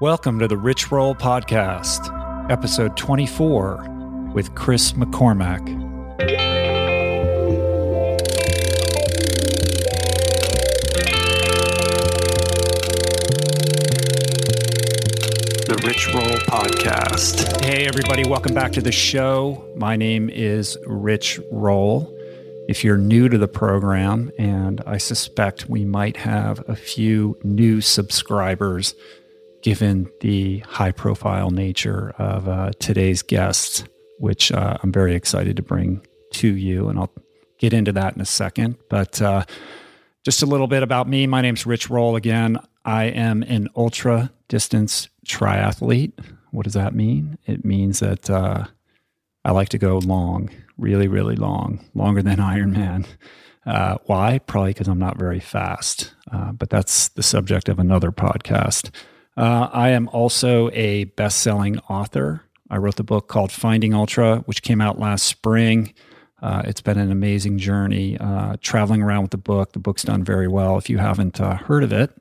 Welcome to the Rich Roll Podcast, episode 24 with Chris McCormack. The Rich Roll Podcast. Hey, everybody, welcome back to the show. My name is Rich Roll. If you're new to the program, and I suspect we might have a few new subscribers given the high profile nature of uh, today's guest, which uh, I'm very excited to bring to you. And I'll get into that in a second. But uh, just a little bit about me. My name's Rich Roll again. I am an ultra distance triathlete. What does that mean? It means that uh, I like to go long, really, really long, longer than Ironman. Uh, why? Probably because I'm not very fast. Uh, but that's the subject of another podcast. Uh, I am also a best selling author. I wrote the book called Finding Ultra, which came out last spring. Uh, it's been an amazing journey uh, traveling around with the book. The book's done very well. If you haven't uh, heard of it,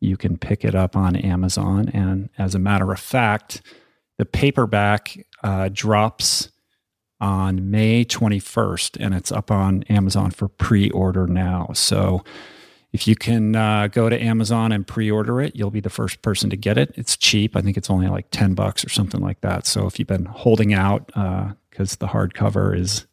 you can pick it up on Amazon. And as a matter of fact, the paperback uh, drops on May 21st, and it's up on Amazon for pre order now. So if you can uh, go to Amazon and pre-order it, you'll be the first person to get it. It's cheap. I think it's only like 10 bucks or something like that. So if you've been holding out because uh, the hardcover is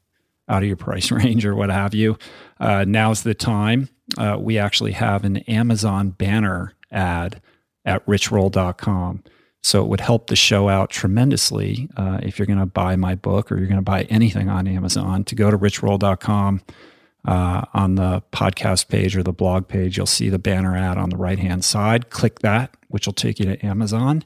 out of your price range or what have you, uh, now's the time. Uh, we actually have an Amazon banner ad at richroll.com. So it would help the show out tremendously uh, if you're going to buy my book or you're going to buy anything on Amazon to go to richroll.com uh, on the podcast page or the blog page, you'll see the banner ad on the right hand side. Click that, which will take you to Amazon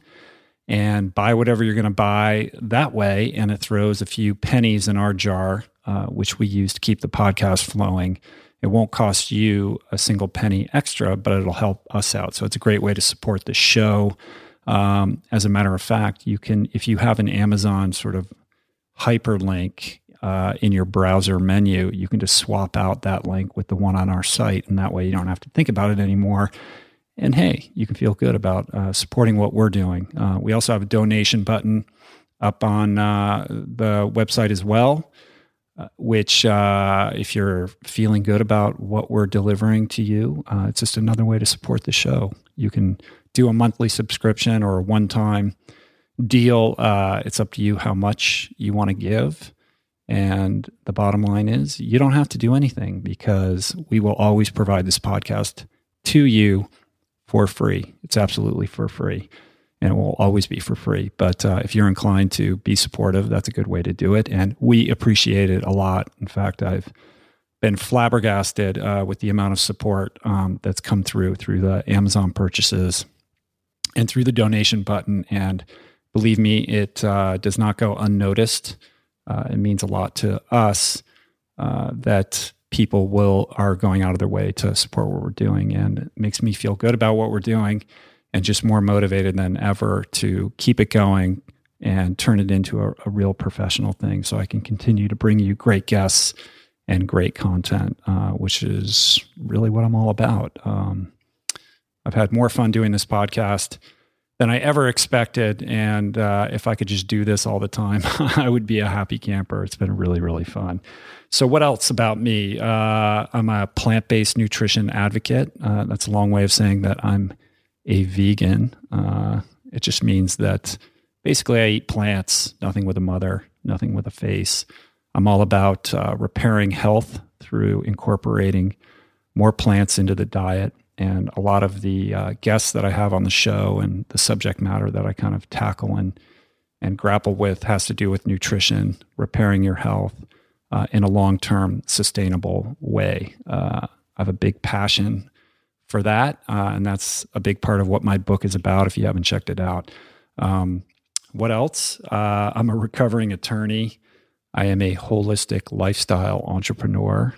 and buy whatever you're going to buy that way. And it throws a few pennies in our jar, uh, which we use to keep the podcast flowing. It won't cost you a single penny extra, but it'll help us out. So it's a great way to support the show. Um, as a matter of fact, you can, if you have an Amazon sort of hyperlink uh, in your browser menu, you can just swap out that link with the one on our site. And that way you don't have to think about it anymore. And hey, you can feel good about uh, supporting what we're doing. Uh, we also have a donation button up on uh, the website as well, uh, which, uh, if you're feeling good about what we're delivering to you, it's just another way to support the show. You can do a monthly subscription or a one time deal. it's up to you how much you want to give. And the bottom line is, you don't have to do anything because we will always provide this podcast to you for free. It's absolutely for free and it will always be for free. But uh, if you're inclined to be supportive, that's a good way to do it. And we appreciate it a lot. In fact, I've been flabbergasted uh, with the amount of support um, that's come through through the Amazon purchases and through the donation button. And believe me, it uh, does not go unnoticed uh, it means a lot to us uh, that people will are going out of their way to support what we're doing, and it makes me feel good about what we're doing, and just more motivated than ever to keep it going and turn it into a, a real professional thing, so I can continue to bring you great guests and great content, uh, which is really what I'm all about. Um, I've had more fun doing this podcast than I ever expected. And uh, if I could just do this all the time, I would be a happy camper. It's been really, really fun. So, what else about me? Uh, I'm a plant based nutrition advocate. Uh, that's a long way of saying that I'm a vegan. Uh, it just means that basically I eat plants, nothing with a mother, nothing with a face. I'm all about uh, repairing health through incorporating more plants into the diet and a lot of the uh, guests that I have on the show and the subject matter that I kind of tackle and and grapple with has to do with nutrition, repairing your health uh, in a long term sustainable way. Uh, I have a big passion for that, uh, and that's a big part of what my book is about. If you haven't checked it out, um, what else? Uh, I'm a recovering attorney. I am a holistic lifestyle entrepreneur.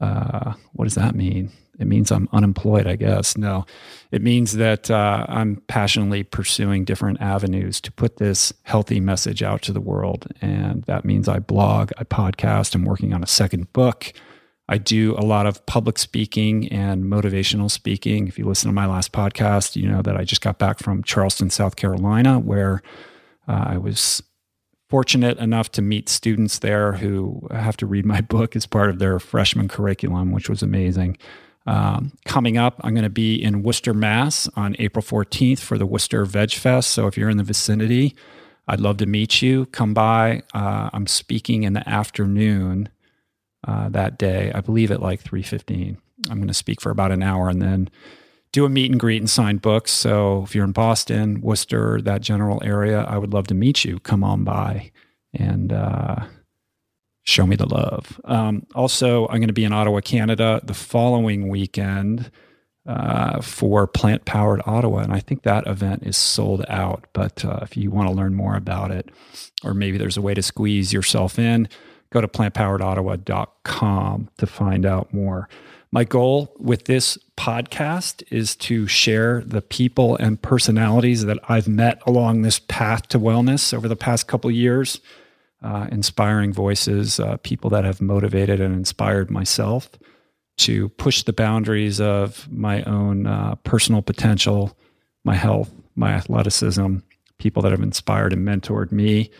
Uh, what does that mean? It means I'm unemployed, I guess. No, it means that uh, I'm passionately pursuing different avenues to put this healthy message out to the world. And that means I blog, I podcast, I'm working on a second book. I do a lot of public speaking and motivational speaking. If you listen to my last podcast, you know that I just got back from Charleston, South Carolina, where uh, I was fortunate enough to meet students there who have to read my book as part of their freshman curriculum, which was amazing. Um, coming up, I'm going to be in Worcester, Mass on April 14th for the Worcester Veg Fest. So if you're in the vicinity, I'd love to meet you. Come by. Uh, I'm speaking in the afternoon uh, that day, I believe at like 3:15. I'm going to speak for about an hour and then do a meet and greet and sign books. So if you're in Boston, Worcester, that general area, I would love to meet you. Come on by and uh, show me the love. Um, also, I'm going to be in Ottawa, Canada the following weekend uh, for Plant Powered Ottawa. And I think that event is sold out. But uh, if you want to learn more about it, or maybe there's a way to squeeze yourself in, go to plantpoweredottawa.com to find out more. My goal with this podcast is to share the people and personalities that I've met along this path to wellness over the past couple years, uh, inspiring voices, uh, people that have motivated and inspired myself to push the boundaries of my own uh, personal potential, my health, my athleticism, people that have inspired and mentored me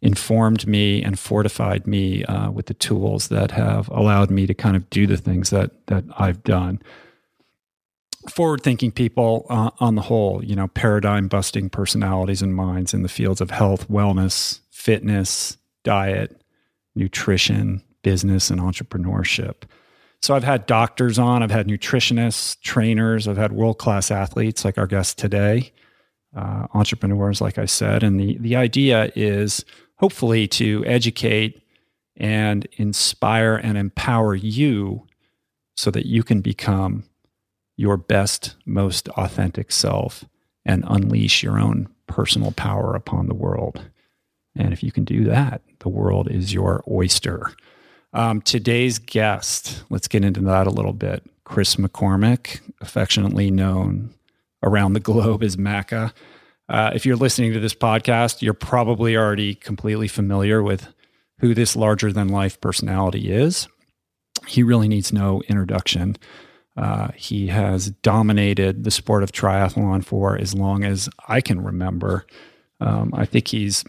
informed me and fortified me uh, with the tools that have allowed me to kind of do the things that that I've done. Forward thinking people uh, on the whole, you know, paradigm busting personalities and minds in the fields of health, wellness, fitness, diet, nutrition, business, and entrepreneurship. So I've had doctors on, I've had nutritionists, trainers, I've had world class athletes like our guest today, uh, entrepreneurs, like I said. And the, the idea is hopefully to educate and inspire and empower you so that you can become your best, most authentic self and unleash your own personal power upon the world. And if you can do that, the world is your oyster. Um, today's guest, let's get into that a little bit. Chris McCormack, affectionately known around the globe as Macca. Uh, if you're listening to this podcast, you're probably already completely familiar with who this larger than life personality is. He really needs no introduction. Uh, he has dominated the sport of triathlon for as long as I can remember. Um, I think he's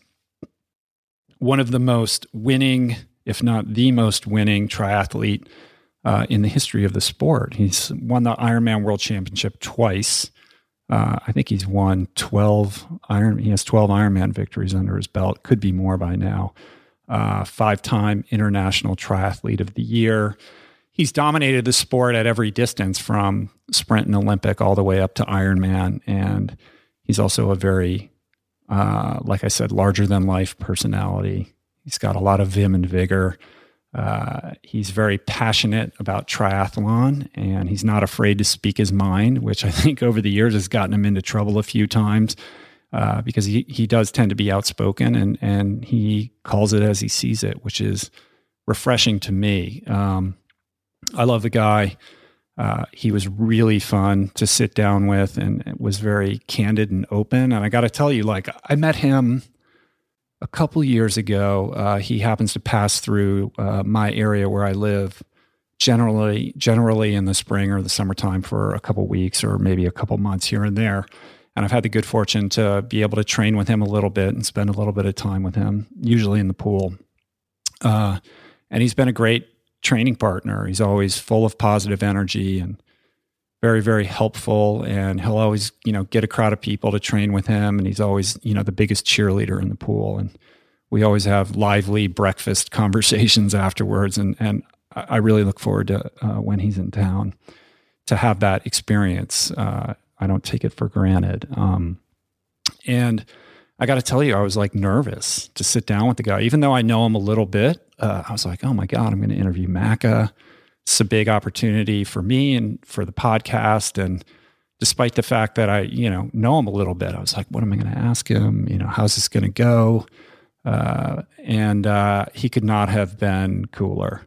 one of the most winning, if not the most winning triathlete uh, in the history of the sport. He's won the Ironman World Championship twice. Uh, I think he's won 12 Iron. He has 12 Ironman victories under his belt. Could be more by now. Uh, five-time international triathlete of the year. He's dominated the sport at every distance, from sprint and Olympic all the way up to Ironman, and he's also a very, uh, like I said, larger than life personality. He's got a lot of vim and vigor. Uh, he's very passionate about triathlon and he's not afraid to speak his mind, which I think over the years has gotten him into trouble a few times uh, because he, he does tend to be outspoken and, and he calls it as he sees it, which is refreshing to me. Um, I love the guy. Uh, he was really fun to sit down with and was very candid and open. And I got to tell you, like, I met him a couple years ago, uh, he happens to pass through uh, my area where I live generally generally in the spring or the summertime for a couple weeks or maybe a couple months here and there. And I've had the good fortune to be able to train with him a little bit and spend a little bit of time with him, usually in the pool. Uh, and he's been a great training partner. He's always full of positive energy and very very helpful and he'll always you know get a crowd of people to train with him and he's always you know the biggest cheerleader in the pool and we always have lively breakfast conversations afterwards and and I really look forward to uh, when he's in town to have that experience. Uh, I don't take it for granted. Um, and I got to tell you, I was like nervous to sit down with the guy, even though I know him a little bit. Uh, I was like, oh my God, I'm going to interview Macca it's a big opportunity for me and for the podcast. And despite the fact that I, you know, know him a little bit, I was like, what am I going to ask him? You know, how's this going to go? Uh, and uh, he could not have been cooler.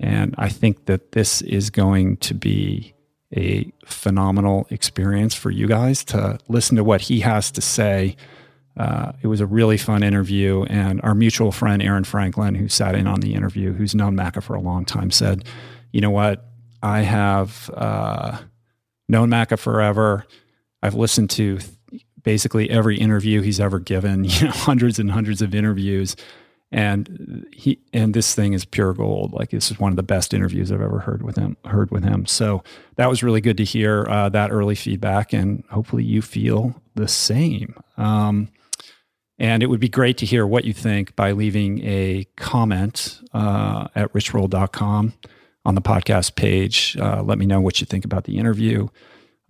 And I think that this is going to be a phenomenal experience for you guys to listen to what he has to say. Uh, it was a really fun interview. And our mutual friend, Aaron Franklin, who sat in on the interview, who's known Macca for a long time, said, you know what? I have uh, known Macca forever. I've listened to basically every interview he's ever given, you know, hundreds and hundreds of interviews. And he and this thing is pure gold. Like this is one of the best interviews I've ever heard with him. Heard with him. So that was really good to hear uh, that early feedback, and hopefully you feel the same. Um, and it would be great to hear what you think by leaving a comment uh, at richroll.com on the podcast page. Uh, let me know what you think about the interview.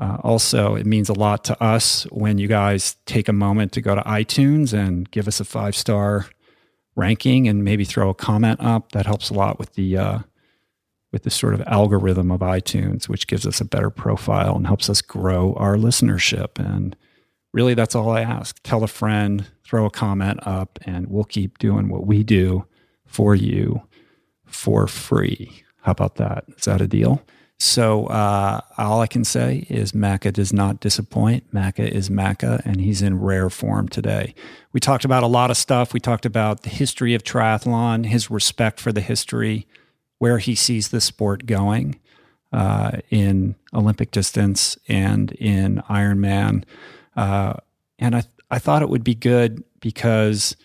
Uh, also, it means a lot to us when you guys take a moment to go to iTunes and give us a five star ranking and maybe throw a comment up. That helps a lot with the uh, with the sort of algorithm of iTunes, which gives us a better profile and helps us grow our listenership. And really, that's all I ask. Tell a friend, throw a comment up, and we'll keep doing what we do for you for free. How about that? Is that a deal? So uh, all I can say is Macca does not disappoint. Macca is Macca, and he's in rare form today. We talked about a lot of stuff. We talked about the history of triathlon, his respect for the history, where he sees the sport going uh, in Olympic distance and in Ironman. Uh, and I, I thought it would be good because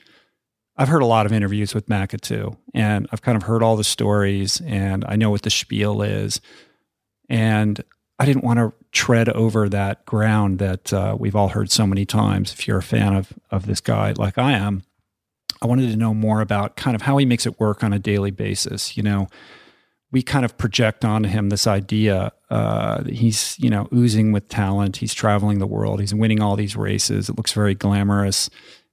I've heard a lot of interviews with Macca too, and I've kind of heard all the stories, and I know what the spiel is. And I didn't want to tread over that ground that uh, we've all heard so many times. If you're a fan of, of this guy like I am, I wanted to know more about kind of how he makes it work on a daily basis. You know, we kind of project onto him this idea uh, he's you know oozing with talent. He's traveling the world. He's winning all these races. It looks very glamorous,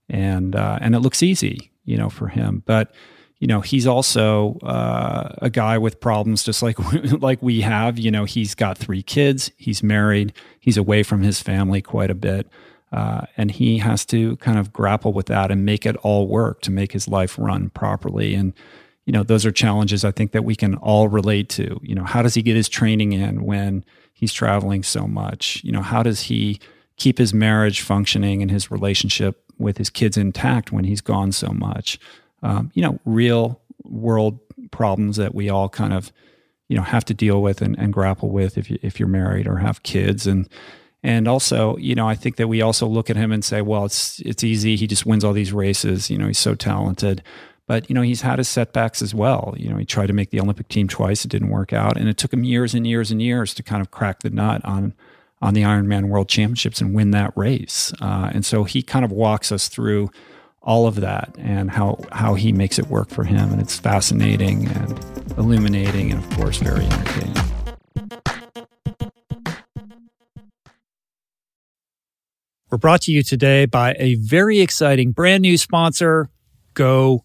and uh, and it looks easy, you know, for him. But you know he's also uh, a guy with problems just like like we have you know he's got three kids he's married he's away from his family quite a bit uh, and he has to kind of grapple with that and make it all work to make his life run properly and you know those are challenges i think that we can all relate to you know how does he get his training in when he's traveling so much you know how does he keep his marriage functioning and his relationship with his kids intact when he's gone so much um, you know, real world problems that we all kind of, you know, have to deal with and, and grapple with if you if you're married or have kids. And and also, you know, I think that we also look at him and say, well, it's it's easy. He just wins all these races. You know, he's so talented. But you know, he's had his setbacks as well. You know, he tried to make the Olympic team twice; it didn't work out, and it took him years and years and years to kind of crack the nut on on the Ironman World Championships and win that race. Uh, and so he kind of walks us through all of that and how how he makes it work for him and it's fascinating and illuminating and of course very entertaining we're brought to you today by a very exciting brand new sponsor go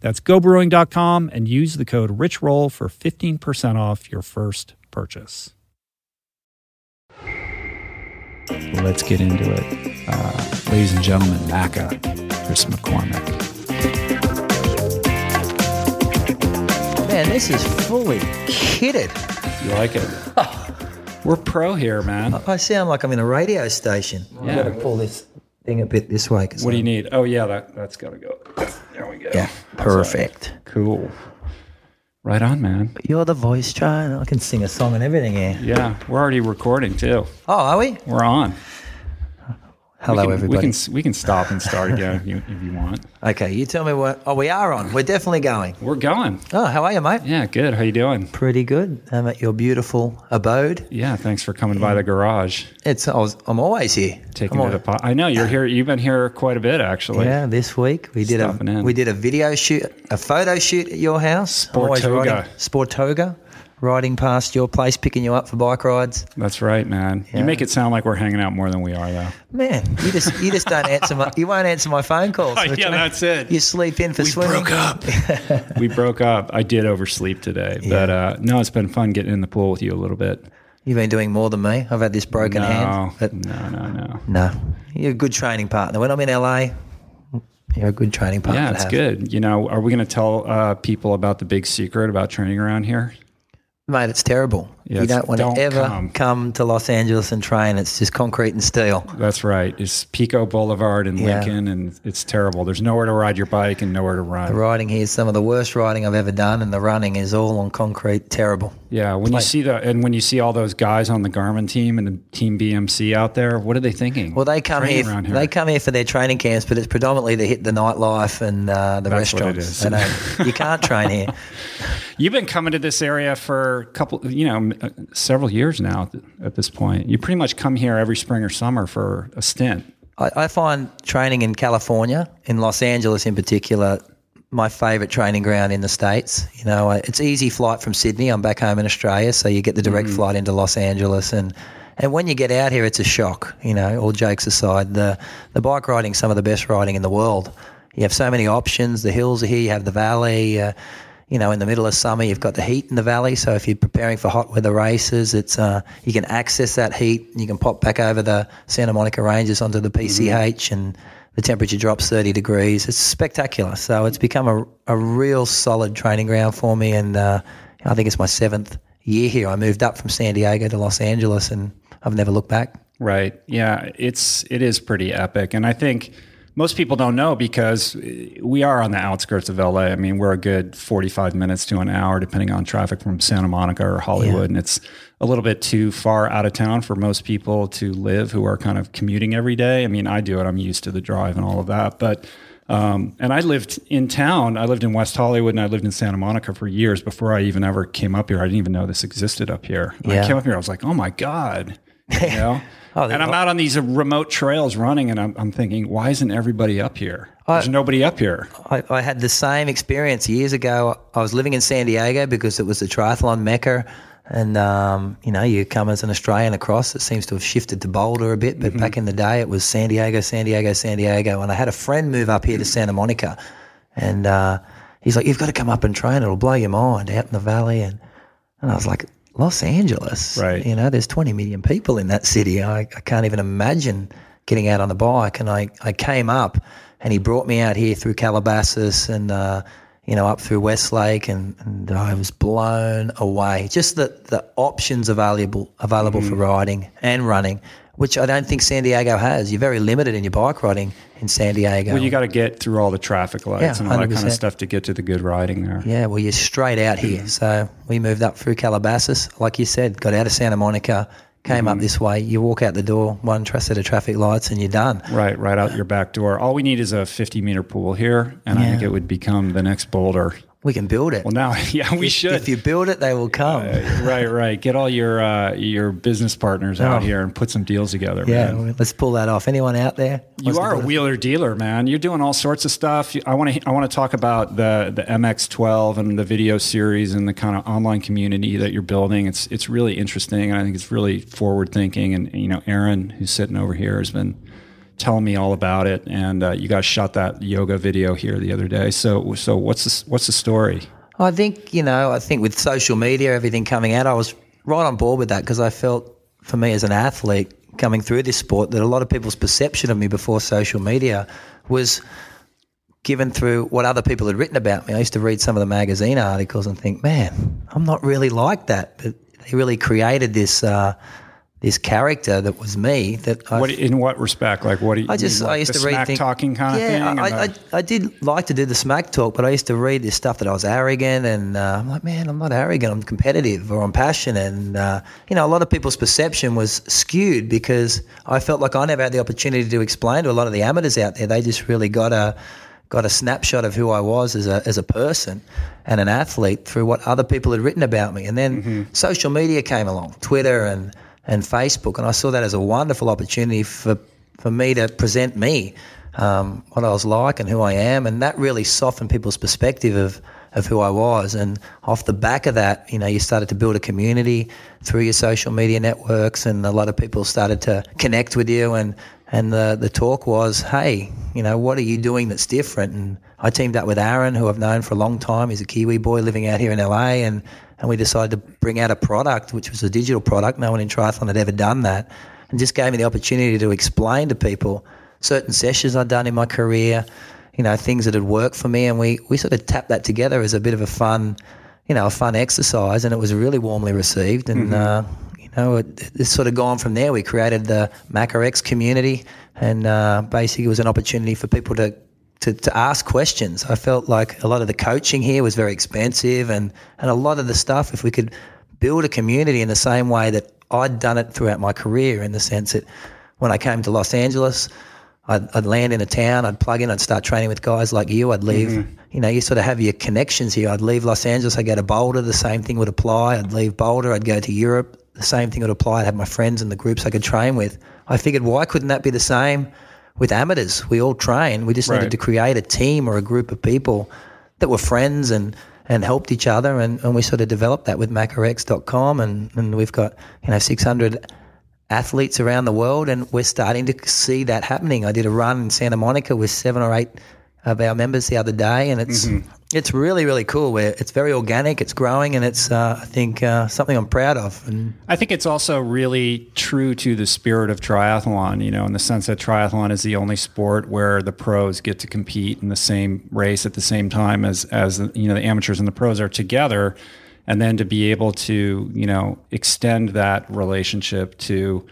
That's gobrewing.com and use the code RichRoll for 15% off your first purchase. Let's get into it. Uh, ladies and gentlemen, Macca, Chris McCormack. Man, this is fully kitted. You like it? We're pro here, man. I sound like I'm in a radio station. Yeah. I've got to pull this thing a bit this way. 'cause What do you need? Oh, yeah, that, that's got to go. There we go. Yeah, perfect. Cool. Right on, man. You're the voice trying. I can sing a song and everything here. Yeah, we're already recording too. Oh, are we? We're on. Hello, we can, everybody. We can we can stop and start again if you if you want. Okay, you tell me what. Oh, we are on. We're definitely going. We're going. Oh, how are you, mate? Yeah, good. How you doing? Pretty good. I'm at your beautiful abode. Yeah, thanks for coming by the garage. It's. I I'm always here. Taking I'm it apart. I know you're here. You've been here quite a bit, actually. Yeah, this week we did a in. we did a video shoot, a photo shoot at your house. Sportoga. Sportoga, riding past your place, picking you up for bike rides. That's right, man. You make it sound like we're hanging out more than we are, though. Man, you just you just don't answer my you won't answer my phone calls. Oh, yeah, that's it. You sleep in for swimming. We broke up. we broke up. I did oversleep today, but uh, no, it's been fun getting in the pool with you a little bit. You've been doing more than me. I've had this broken no, hand. But no, no, no. no, you're a good training partner. When I'm in LA, you're a good training partner. Yeah, it's good. You know, are we going to tell uh, people about the big secret about training around here? Mate, it's terrible. Yeah, you don't want don't to ever come. come. to Los Angeles and train. It's just concrete and steel. That's right. It's Pico Boulevard in Yeah. Lincoln, and it's terrible. There's nowhere to ride your bike and nowhere to run. The riding here is some of the worst riding I've ever done, and the running is all on concrete. Terrible. Yeah, when you see the and when you see all those guys on the Garmin team and the Team BMC out there, what are they thinking? Well, they come here, here. They come here for their training camps, but it's predominantly to hit the nightlife and uh, the That's restaurants. is. They don't- you can't train here. You've been coming to this area for a couple, you know, uh, several years now. At, th- at this point, you pretty much come here every spring or summer for a stint. I, I find training in California, in Los Angeles in particular, my favourite training ground in the states. You know, it's easy flight from Sydney. I'm back home in Australia, so you get the direct flight into Los Angeles, and and when you get out here, it's a shock. You know, all jokes aside, the the bike riding some of the best riding in the world. You have so many options. The hills are here. You have the valley. Uh, you know, in the middle of summer, you've got the heat in the valley. So if you're preparing for hot weather races, it's uh, you can access that heat. You can pop back over the Santa Monica Ranges onto the PCH, and the temperature drops 30 degrees. It's spectacular. So it's become a, a real solid training ground for me. And uh, I think it's my seventh year here. I moved up from San Diego to Los Angeles, and I've never looked back. Right. Yeah, it's it is pretty epic, and I think most people don't know because we are on the outskirts of LA. I mean, we're a good forty-five minutes to an hour, depending on traffic from Santa Monica or Hollywood, and it's a little bit too far out of town for most people to live who are kind of commuting every day. I mean, I do it; I'm used to the drive and all of that, but. Um, and I lived in town. I lived in West Hollywood and I lived in Santa Monica for years before I even ever came up here. I didn't even know this existed up here. When I came up here, I was like, oh my God. You know? Oh, and I'm out on these remote trails running, and I'm, I'm thinking, why isn't everybody up here? There's nobody up here. I, I had the same experience years ago. I was living in San Diego because it was the triathlon mecca. And, um, you know, you come as an Australian across. It seems to have shifted to Boulder a bit. But back in the day, it was San Diego, San Diego, San Diego. And I had a friend move up here to Santa Monica. And uh, he's like, you've got to come up and train. It'll blow your mind out in the valley. And, and I was like, Los Angeles. Right. You know, there's 20 million people in that city. I, I can't even imagine getting out on the bike. And I, I came up and he brought me out here through Calabasas and, uh, you know, up through Westlake and, and I was blown away. Just the, the options available, available for riding and running, which I don't think San Diego has. You're very limited in your bike riding in San Diego. Well, you got to get through all the traffic lights Yeah, and all that kind of stuff to get to the good riding there. Yeah, well, you're straight out here. Mm-hmm. So we moved up through Calabasas, like you said, got out of Santa Monica, came up mm-hmm. this way. You walk out the door, one set of traffic lights, and you're done. Right, right out your back door. All we need is a 50 meter pool here, and I think it would become the next Boulder. We can build it. Well, now, yeah, we if, should. If you build it, they will come. Uh, right, right. Get all your uh, your business partners out Oh. here and put some deals together. yeah, man. let's pull that off. Anyone out there? You are a wheeler dealer, man. You're doing all sorts of stuff. I want to I want to talk about the the MX12 and the video series and the kind of online community that you're building. It's it's really interesting, and I think it's really forward thinking. And you know, Aaron, who's sitting over here, has been telling me all about it. And uh, you guys shot that yoga video here the other day. So so what's the, what's the story? I think, you know, I think with social media, everything coming out, I was right on board with that because I felt for me as an athlete coming through this sport that a lot of people's perception of me before social media was given through what other people had written about me. I used to read some of the magazine articles and think, man, I'm not really like that. But they really created this. Uh, this character that was me that What in what respect? Like what do you? I just mean, I used to read smack things- talking kind of yeah, thing. and I, the- I, I did like to do the smack talk, but I used to read this stuff that I was arrogant, and uh, I'm like, man, I'm not arrogant. I'm competitive or I'm passionate, and uh, you know, a lot of people's perception was skewed because I felt like I never had the opportunity to explain to a lot of the amateurs out there. They just really got a got a snapshot of who I was as a as a person and an athlete through what other people had written about me, and then social media came along, Twitter and and Facebook, and I saw that as a wonderful opportunity for for me to present me, um, what I was like and who I am, and that really softened people's perspective of of who I was. And off the back of that, you know, you started to build a community through your social media networks, and a lot of people started to connect with you. And and the the talk was, hey, you know, what are you doing that's different? And I teamed up with Aaron, who I've known for a long time. He's a Kiwi boy living out here in LA, and and we decided to bring out a product which was a digital product. No one in triathlon had ever done that, and just gave me the opportunity to explain to people certain sessions I'd done in my career, you know, things that had worked for me, and we we sort of tapped that together as a bit of a fun, you know, a fun exercise, and it was really warmly received, and. Uh, you know, it, it's sort of gone from there. We created the MaccaX community, and uh, basically it was an opportunity for people to to, to ask questions. I felt like a lot of the coaching here was very expensive, and, and a lot of the stuff, if we could build a community in the same way that I'd done it throughout my career, in the sense that when I came to Los Angeles, I'd, I'd land in a town, I'd plug in, I'd start training with guys like you. I'd leave, mm-hmm. you know, you sort of have your connections here. I'd leave Los Angeles, I'd go to Boulder, the same thing would apply. I'd leave Boulder, I'd go to Europe, the same thing would apply. I'd have my friends and the groups I could train with. I figured, why couldn't that be the same with amateurs? We all train. We just Right. needed to create a team or a group of people that were friends and and helped each other and, and we sort of developed that with maccax.com and, and we've got you know 600 athletes around the world and we're starting to see that happening i did a run in santa monica with seven or eight of our members the other day and it's it's really really cool. Where it's very organic it's growing and it's uh, i think uh, something i'm proud of. And I think it's also really true to the spirit of triathlon, you know, in the sense that triathlon is the only sport where the pros get to compete in the same race at the same time as as you know the amateurs and the pros are together. And then to be able to, you know, extend that relationship to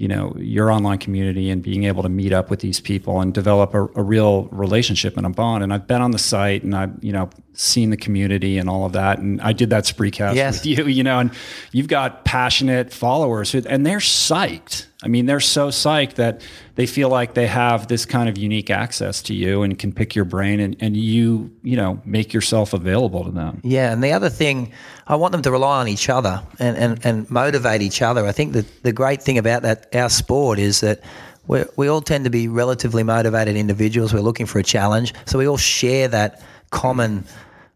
you know your online community and being able to meet up with these people and develop a, a real relationship and a bond. And i've been on the site and i've you know seen the community and all of that and i did that spreecast Yes. with you you know and you've got passionate followers who, and they're psyched i mean they're so psyched that they feel like they have this kind of unique access to you and can pick your brain and, and you you know make yourself available to them Yeah, and the other thing, I want them to rely on each other and, and, and motivate each other. I think that the great thing about that our sport is that we we all tend to be relatively motivated individuals. We're looking for a challenge, so we all share that common,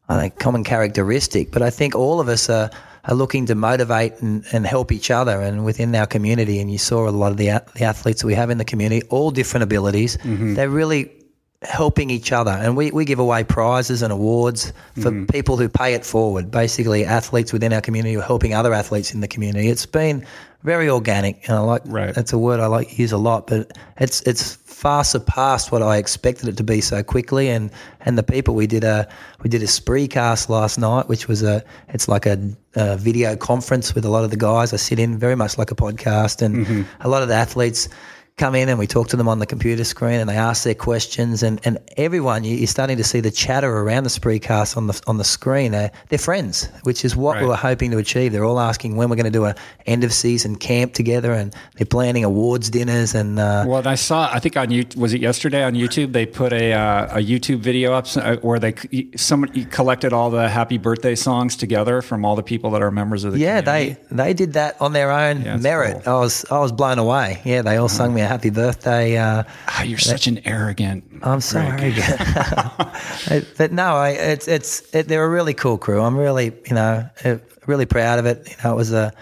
I think, common characteristic. But I think all of us are. Are looking to motivate and, and help each other and within our community. And you saw a lot of the, the athletes that we have in the community, all different abilities. Mm-hmm. They're really helping each other. And we, we give away prizes and awards for mm-hmm. people who pay it forward. Basically, athletes within our community are helping other athletes in the community. It's been very organic, and I like Right. that's a word I like to use a lot. But it's it's far surpassed what I expected it to be so quickly. And and the people we did a we did a spreecast last night, which was a it's like a, a video conference with a lot of the guys. I sit in very much like a podcast, and mm-hmm. a lot of the athletes come in and we talk to them on the computer screen and they ask their questions and, and everyone you, you're starting to see the chatter around the Spreecast on the on the screen they're, they're friends which is what Right. we were hoping to achieve they're all asking when we're going to do a end of season camp together and they're planning awards dinners and uh, Well, I saw. I think on you was it yesterday on YouTube they put a uh, a YouTube video up uh, where they someone collected all the happy birthday songs together from all the people that are members of the yeah community. they they did that on their own Yeah, merit cool. I was I was blown away yeah they all sung me a happy birthday uh, Ah, you're such an arrogant. I'm so Greg. arrogant. but no, I, it's it's it, they're a really cool crew. I'm really you know uh, really proud of it. You know, it was a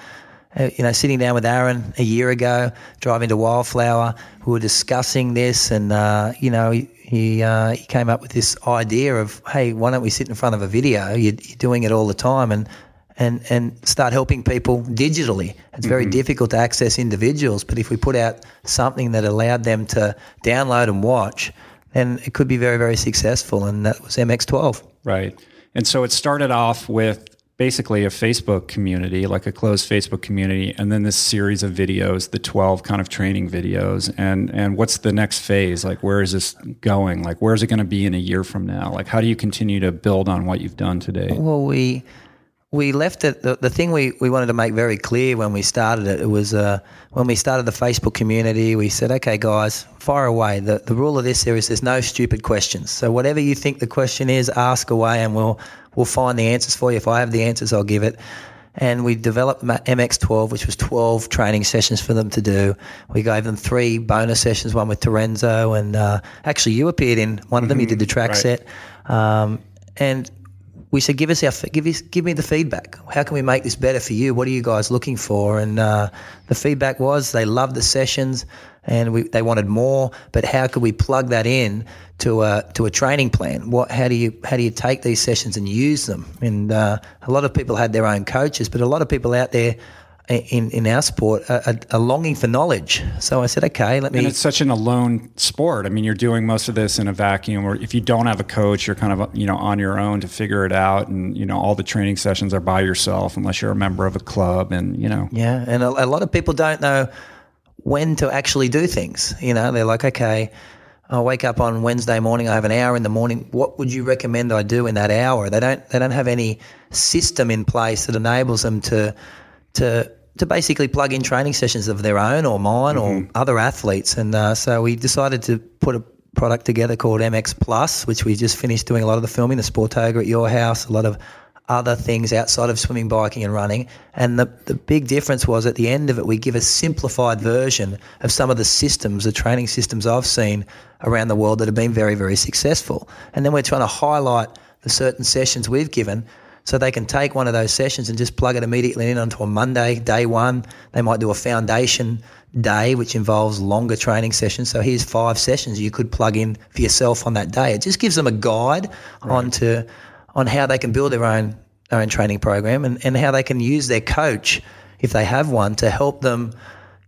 uh, you know sitting down with Aaron a year ago, driving to Wildflower. We were discussing this, and uh, you know he he, uh, he came up with this idea of hey, why don't we sit in front of a video? You're, you're doing it all the time, and and and start helping people digitally. It's very mm-hmm. difficult to access individuals, but if we put out something that allowed them to download and watch, then it could be very very successful. And that was MX12. Right. And so it started off with basically a Facebook community, like a closed Facebook community, and then this series of videos, the 12 kind of training videos. And and what's the next phase? Like where is this going? Like where is it going to be in a year from now? Like how do you continue to build on what you've done today? Well, we we left it. The, the thing we, we wanted to make very clear when we started it, it was uh, when we started the Facebook community. We said, okay, guys, fire away. The the rule of this here is there's no stupid questions. So whatever you think the question is, ask away, and we'll we'll find the answers for you. If I have the answers, I'll give it. And we developed MX12, which was 12 training sessions for them to do. We gave them three bonus sessions, one with Terenzo, and uh, actually you appeared in one of them. You did the track right. set, um, and we said, give us our, give us, give me the feedback. How can we make this better for you? What are you guys looking for? And uh, the feedback was they loved the sessions, and we, they wanted more. But how could we plug that in to a to a training plan? What, how do you how do you take these sessions and use them? And uh, a lot of people had their own coaches, but a lot of people out there in in our sport a, are longing for knowledge. So I said, okay, let me. And it's such an alone sport. I mean, you're doing most of this in a vacuum, or if you don't have a coach, you're kind of you know on your own to figure it out. And you know, all the training sessions are by yourself, unless you're a member of a club. And you know, Yeah, and a, a lot of people don't know when to actually do things. You know, they're like, okay, I wake up on Wednesday morning. I have an hour in the morning. What would you recommend I do in that hour? They don't. They don't have any system in place that enables them to to to basically plug in training sessions of their own or mine or other athletes. And uh, so we decided to put a product together called MX Plus, which we just finished doing a lot of the filming, the Sportoga at your house, a lot of other things outside of swimming, biking, and running. And the, the big difference was at the end of it, we give a simplified version of some of the systems, the training systems I've seen around the world that have been very, very successful. And then we're trying to highlight the certain sessions we've given so they can take one of those sessions and just plug it immediately in onto a Monday, day one. They might do a foundation day, which involves longer training sessions. So here's five sessions you could plug in for yourself on that day. It just gives them a guide onto on how they can build their own their own training program and, and how they can use their coach if they have one to help them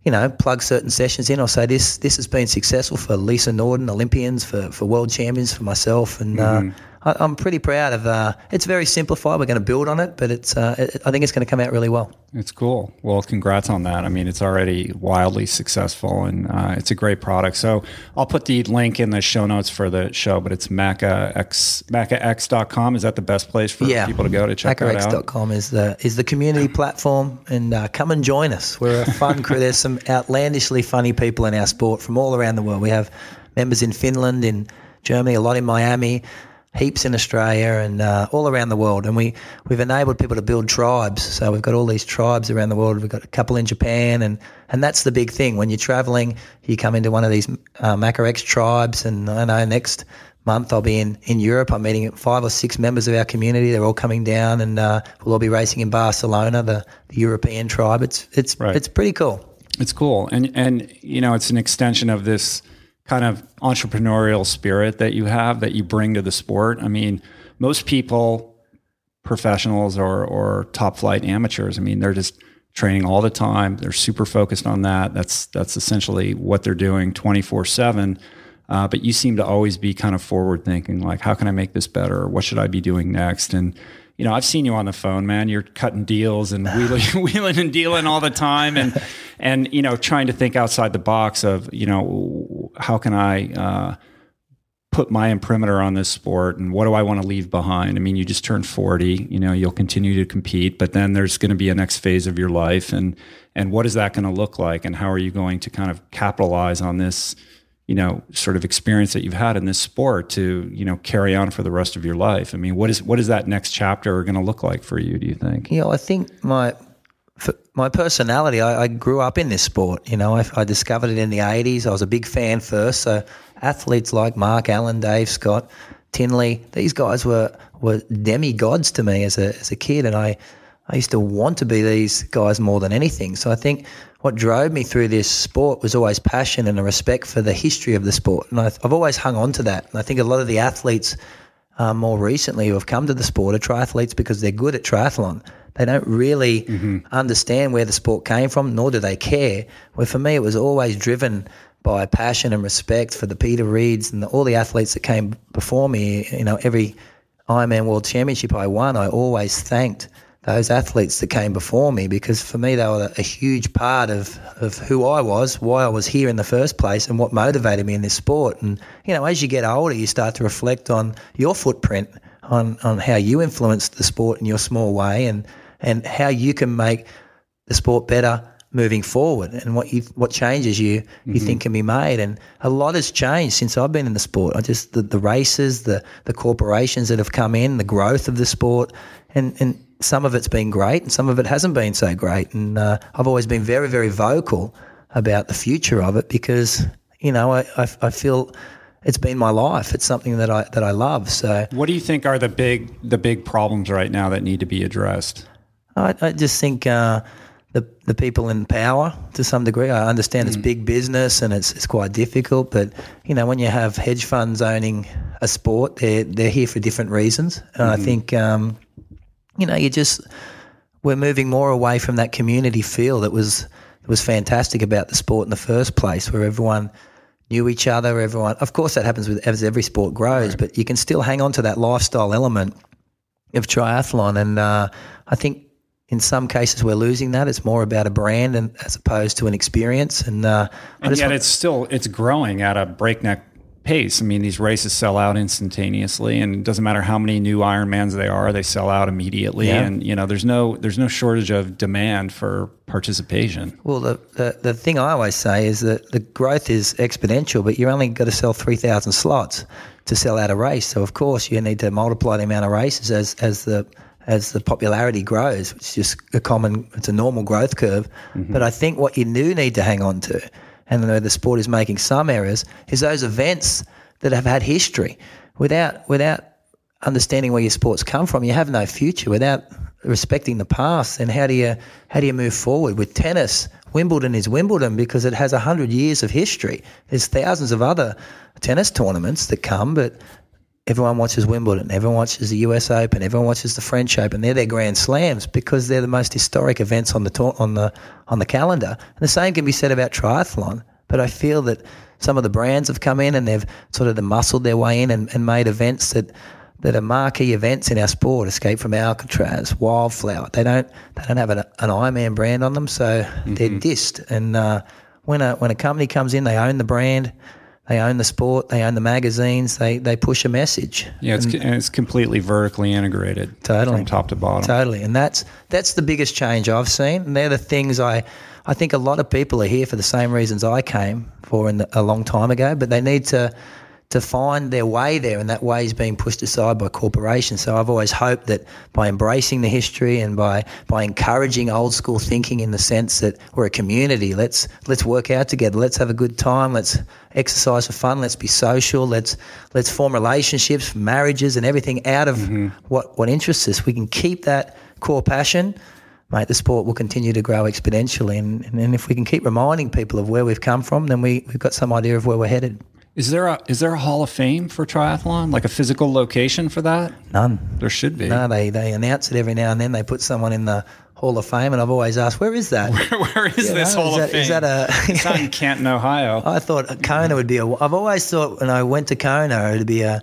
you know, plug certain sessions in or say this this has been successful for Lisa Norden, Olympians, for, for world champions, for myself, and uh, I, I'm pretty proud of. Uh, it's very simplified. We're going to build on it, but it's uh, it, I think it's going to come out really well. It's cool. Well, congrats on that. I mean, it's already wildly successful and uh, it's a great product. So I'll put the link in the show notes for the show, but it's maccax, maccax.com. Is that the best place for Yeah, people to go to check that out? Maccax.com is the is the community platform, and uh, come and join us. We're a fun crew. There's some outlandishly funny people in our sport from all around the world. We have members in Finland, in Germany, a lot in Miami, heaps in Australia, and uh, all around the world. And we we've enabled people to build tribes. So we've got all these tribes around the world. We've got a couple in Japan, and and that's the big thing. When you're traveling, you come into one of these uh, MaccaX tribes, and I know next month I'll be in, in Europe. I'm meeting five or six members of our community. They're all coming down, and uh, we'll all be racing in Barcelona, the, the European tribe. It's it's Right. it's pretty cool. It's cool, and and you know, it's an extension of this kind of entrepreneurial spirit that you have that you bring to the sport. I mean, most people, professionals or or top flight amateurs, I mean, they're just training all the time. They're super focused on that. That's that's essentially what they're doing twenty four seven. Uh, but you seem to always be kind of forward thinking, like, how can I make this better? What should I be doing next? And you know, I've seen you on the phone, man. You're cutting deals and wheeling, wheeling and dealing all the time, and and you know, trying to think outside the box of you know, how can I uh, put my imprimatur on this sport, and what do I want to leave behind? I mean, you just turned forty. You know, you'll continue to compete, but then there's going to be a next phase of your life, and and what is that going to look like, and how are you going to kind of capitalize on this? you know sort of experience that you've had in this sport to you know carry on for the rest of your life i mean what is what is that next chapter going to look like for you do you think you know i think my my personality I, I, grew up in this sport you know I, I, discovered it in the 80s i was a big fan first so athletes like mark allen dave scott tinley these guys were were demigods to me as a, as a kid and i I used to want to be these guys more than anything. So I think what drove me through this sport was always passion and a respect for the history of the sport. And I've, always hung on to that. And I think a lot of the athletes uh, more recently who have come to the sport are triathletes because they're good at triathlon. They don't really mm-hmm. understand where the sport came from, nor do they care. Where for me, it was always driven by passion and respect for the Peter Reids and the, all the athletes that came before me. You know, every Ironman World Championship I won, I always thanked – those athletes that came before me because for me they were a huge part of, of who I was, why I was here in the first place, and what motivated me in this sport. And you know, as you get older, you start to reflect on your footprint, on on how you influenced the sport in your small way, and and how you can make the sport better moving forward, and what you what changes you you mm-hmm. think can be made. And a lot has changed since I've been in the sport. I just the, the races, the the corporations that have come in, the growth of the sport, and and some of it's been great and some of it hasn't been so great. And uh, I've always been very, very vocal about the future of it because, you know, I, I, I, feel it's been my life. It's something that I, that I love. So what do you think are the big, the big problems right now that need to be addressed? I, I just think, uh, the, the people in power to some degree. I understand mm. it's big business and it's, it's quite difficult, but you know when you have hedge funds owning a sport, they're they're here for different reasons. And mm. I think um, you know, you just we're moving more away from that community feel that was that was fantastic about the sport in the first place, where everyone knew each other. Everyone, of course, that happens with as every sport grows, right. but you can still hang on to that lifestyle element of triathlon. And uh, I think in some cases we're losing that. It's more about a brand and as opposed to an experience. And, uh, and yet, want- it's still it's growing at a breakneck pace. I mean, these races sell out instantaneously, and it doesn't matter how many new Ironmans they are; they sell out immediately. Yeah. And you know, there's no there's no shortage of demand for participation. Well, the, the the thing I always say is that the growth is exponential, but you're only got to sell three thousand slots to sell out a race. So of course, you need to multiply the amount of races as as the as the popularity grows, which is just a common, it's a normal growth curve. Mm-hmm. But I think what you do need to hang on to and I know the sport is making some errors, is those events that have had history. Without without understanding where your sports come from, you have no future. Without respecting the past, then how do you how do you move forward? With tennis, Wimbledon is Wimbledon because it has hundred years of history. There's thousands of other tennis tournaments that come, but everyone watches Wimbledon, everyone watches the US Open, everyone watches the French Open. They're their Grand Slams because they're the most historic events on the on the on the calendar. And the same can be said about triathlon. But I feel that some of the brands have come in and they've sort of muscled their way in and, and made events that that are marquee events in our sport. Escape from Alcatraz, Wildflower. They don't they don't have an, an Ironman brand on them, so mm-hmm. they're dissed. And uh, when a when a company comes in, they own the brand they own the sport, they own the magazines, they they push a message. Yeah, it's, and, and it's completely vertically integrated, totally from top to bottom. Totally, and that's that's the biggest change I've seen. And they're the things I I think a lot of people are here for the same reasons I came for in the, a long time ago, but they need to to find their way there, and that way is being pushed aside by corporations. So I've always hoped that by embracing the history and by by encouraging old school thinking in the sense that we're a community, let's let's work out together, let's have a good time, let's exercise for fun, let's be social, let's let's form relationships, marriages, and everything out of mm-hmm. what what interests us. We can keep that core passion mate, the sport will continue to grow exponentially. And, and, if we can keep reminding people of where we've come from, then we, we've got some idea of where we're headed. Is there a is there a Hall of Fame for triathlon? Like a physical location for that? None. There should be. No, they they announce it every now and then. They put someone in the Hall of Fame, and I've always asked, where is that? where, where is you this know, Hall is of that, Fame? Is that a? it's in Canton, Ohio. I thought Kona would be a. I've always thought when I went to Kona it'd be a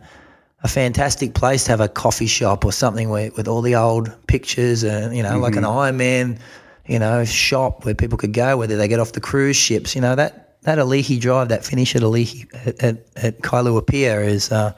a fantastic place to have a coffee shop or something where, with all the old pictures and you know like an mm-hmm. Ironman, you know, shop where people could go whether they get off the cruise ships. You know that that Ali'i Drive, that finish at Ali'i at, at, at Kailua Pier is uh,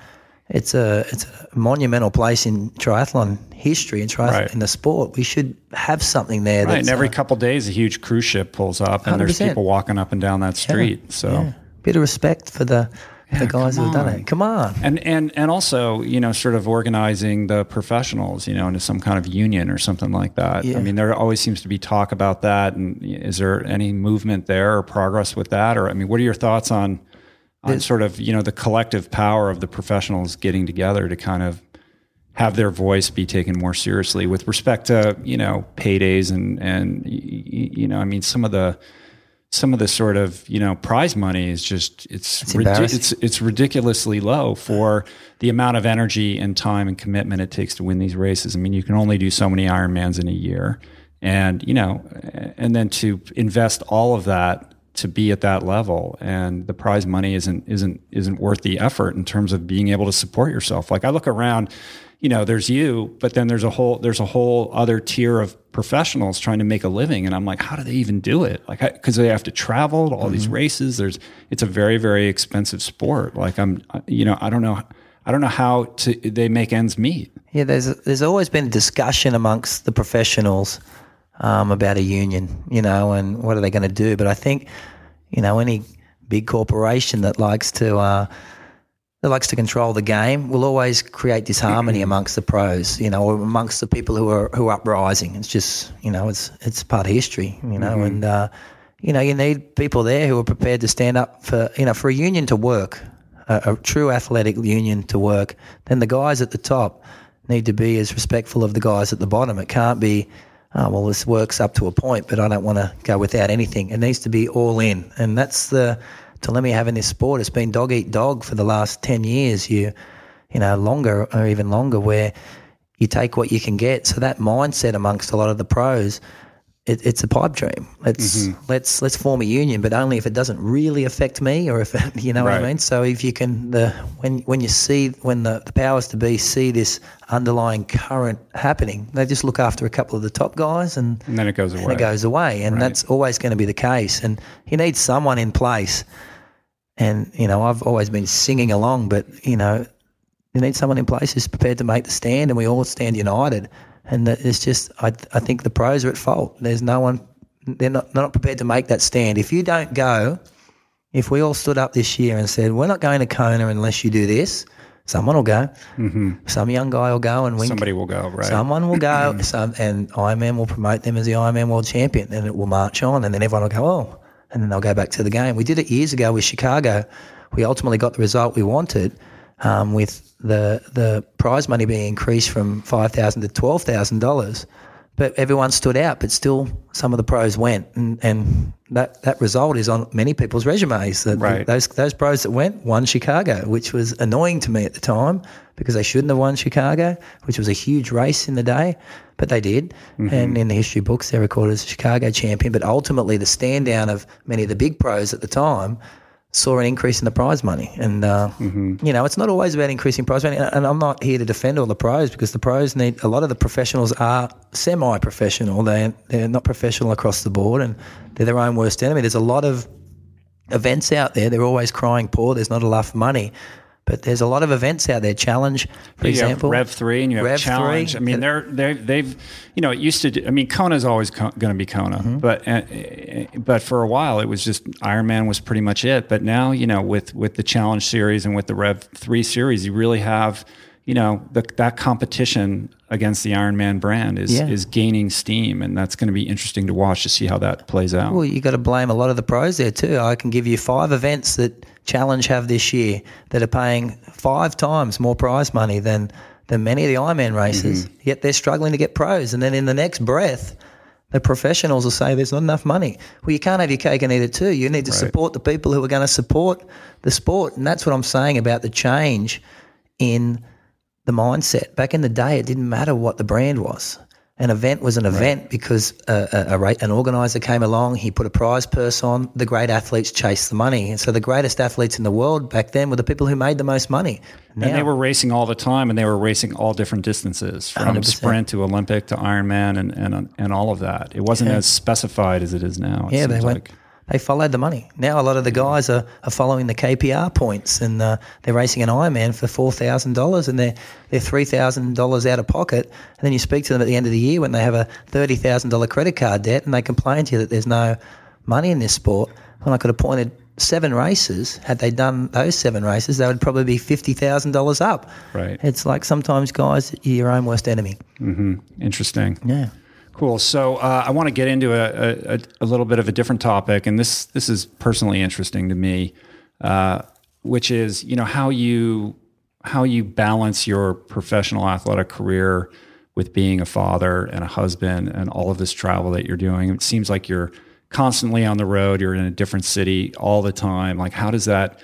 it's a it's a monumental place in triathlon history and triathlon Right. in the sport. We should have something there. Right, and every uh, couple days, a huge cruise ship pulls up, and there's 100%. people walking up and down that street. So, yeah, bit of respect for the the guys who've done on. it. Come on. and and and also, you know, sort of organizing the professionals, you know, into some kind of union or something like that. Yeah. I mean, there always seems to be talk about that. And is there any movement there or progress with that? Or I mean, what are your thoughts on on sort of you know the collective power of the professionals getting together to kind of have their voice be taken more seriously with respect to you know paydays and and you know I mean some of the some of the sort of you know prize money is just it's It's ridi- it's it's ridiculously low for the amount of energy and time and commitment it takes to win these races. I mean, you can only do so many Ironmans in a year, and you know, and then to invest all of that to be at that level, and the prize money isn't isn't isn't worth the effort in terms of being able to support yourself. Like I look around. You know, there's you, but then there's a whole there's a whole other tier of professionals trying to make a living, and I'm like, how do they even do it? Like, because they have to travel to all these races. There's it's a very very expensive sport. Like I'm, you know, I don't know, I don't know how to they make ends meet. Yeah, there's there's always been a discussion amongst the professionals um, about a union, you know, and what are they going to do? But I think, you know, any big corporation that likes to uh, that likes to control the game will always create disharmony amongst the pros, you know, or amongst the people who are who are uprising. It's just, you know, it's it's part of history, you know, and uh, you know, you need people there who are prepared to stand up for, you know, for a union to work, a, a true athletic union to work. Then the guys at the top need to be as respectful of the guys at the bottom. It can't be. Oh, well, this works up to a point, but I don't want to go without anything. It needs to be all in, and that's the dilemma you have in this sport. It's been dog eat dog for the last ten years. You, you know, longer or even longer, where you take what you can get. So that mindset amongst a lot of the pros, it, it's a pipe dream. Let's mm-hmm. let's let's form a union, but only if it doesn't really affect me, or if it, you know what I mean. So if you can, the when when you see when the, the powers to be see this underlying current happening, they just look after a couple of the top guys and And then it goes away. and it goes away. And that's always going to be the case. And you need someone in place. And, you know, I've always been singing along, but, you know, you need someone in place who's prepared to make the stand and we all stand united. And it's just, I, I think the pros are at fault. There's no one, they're not, they're not prepared to make that stand. If you don't go, if we all stood up this year and said, we're not going to Kona unless you do this, someone will go. Mm-hmm. Some young guy will go and wink. Somebody will go right. Someone will go, some, and Ironman will promote them as the Ironman World Champion, and it will march on, and then everyone will go, oh, and then they'll go back to the game. We did it years ago with Chicago. We ultimately got the result we wanted um, with the the prize money being increased from five thousand to twelve thousand dollars. But everyone stood out, but still some of the pros went, and, and that, that result is on many people's resumes. That Right. those those pros that went won Chicago, which was annoying to me at the time because they shouldn't have won Chicago, which was a huge race in the day, but they did. Mm-hmm. And in the history books, they're recorded as a Chicago champion. But ultimately, the stand down of many of the big pros at the time saw an increase in the prize money. And, uh, you know, it's not always about increasing prize money. And I'm not here to defend all the pros because the pros need, a lot of the professionals are semi professional. They, they're not professional across the board and they're their own worst enemy. There's a lot of events out there. They're always crying poor. There's not enough money. But there's a lot of events out there. Challenge, for you example. have Rev three and you have Rev Challenge. 3. I mean, they're they they've you know it used to. do- I mean, Kona's always co- going to be Kona, Mm-hmm. but uh, but for a while it was just Ironman was pretty much it. But now you know with with the Challenge series and with the Rev three series, you really have you know the, that competition against the Ironman brand is Yeah. is gaining steam, and that's going to be interesting to watch to see how that plays out. Well, you got to blame a lot of the pros there too. I can give you five events that Challenge have this year that are paying five times more prize money than than many of the Ironman races. Mm-hmm. Yet they're struggling to get pros, and then in the next breath, the professionals will say there's not enough money. Well, you can't have your cake and eat it too. You need to support the people who are going to support the sport, and that's what I'm saying about the change in the mindset. Back in the day, it didn't matter what the brand was. An event was an event because a, a, a, an organizer came along, he put a prize purse on, the great athletes chased the money. And so the greatest athletes in the world back then were the people who made the most money. Now, and they were racing all the time, and they were racing all different distances, from 100%. sprint to Olympic to Ironman, and and and all of that. It wasn't as specified as it is now. It yeah, they seems went. They followed the money. Now a lot of the guys are, are following the KPR points, and uh, they're racing an Ironman for four thousand dollars, and they're they're three thousand dollars out of pocket. And then you speak to them at the end of the year when they have a thirty thousand dollar credit card debt, and they complain to you that there's no money in this sport. When I could have pointed seven races, had they done those seven races, they would probably be fifty thousand dollars up. Right. It's like sometimes guys, you're your own worst enemy. Interesting. Yeah. Cool. So uh, I want to get into a, a, a little bit of a different topic, and this this is personally interesting to me, uh, which is you know how you how you balance your professional athletic career with being a father and a husband and all of this travel that you're doing. It seems like you're constantly on the road. You're in a different city all the time. Like how does that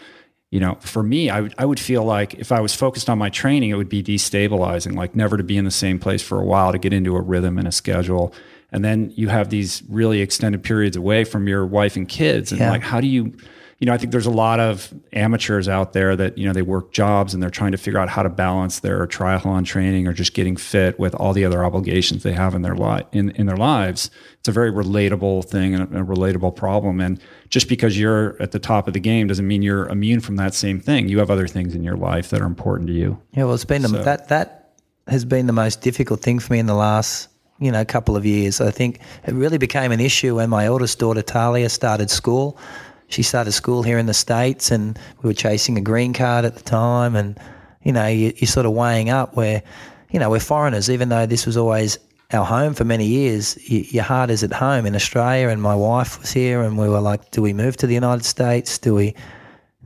you know, for me, I would I would feel like if I was focused on my training, it would be destabilizing, like never to be in the same place for a while to get into a rhythm and a schedule. And then you have these really extended periods away from your wife and kids. And Yeah. like, how do you, you know, I think there's a lot of amateurs out there that, you know, they work jobs and they're trying to figure out how to balance their triathlon training or just getting fit with all the other obligations they have in their li- in, in their lives. It's a very relatable thing and a, a relatable problem. And just because you're at the top of the game doesn't mean you're immune from that same thing. You have other things in your life that are important to you. Yeah, well, it's been the, that that has been the most difficult thing for me in the last you know couple of years. I think it really became an issue when my eldest daughter Talia started school. She started school here in the states, and we were chasing a green card at the time. And you know, you, you're sort of weighing up where you know we're foreigners, even though this was always our home for many years. Your heart is at home in Australia, and my wife was here, and we were like, do we move to the United States? Do we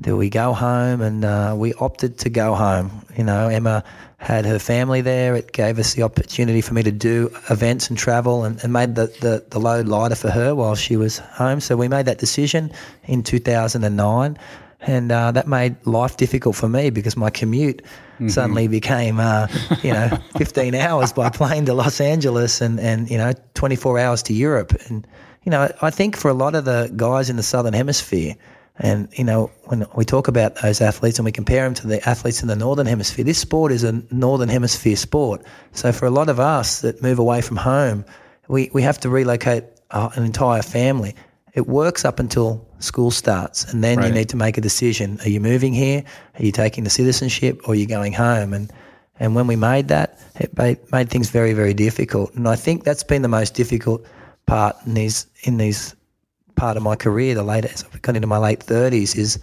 do we go home? And uh, we opted to go home. You know, Emma had her family there. It gave us the opportunity for me to do events and travel and, and made the, the, the load lighter for her while she was home. So we made that decision in 2009. And uh, that made life difficult for me because my commute suddenly became, uh, you know, 15 hours by plane to Los Angeles and, and, you know, 24 hours to Europe. And, you know, I think for a lot of the guys in the Southern Hemisphere, and, you know, when we talk about those athletes and we compare them to the athletes in the Northern Hemisphere, this sport is a Northern Hemisphere sport. So for a lot of us that move away from home, we, we have to relocate uh, an entire family. It works up until school starts, and then you need to make a decision. Are you moving here? Are you taking the citizenship or are you going home? And and when we made that, it made, made things very, very difficult. And I think that's been the most difficult part in these in these part of my career, the later as I've got into my late thirties, is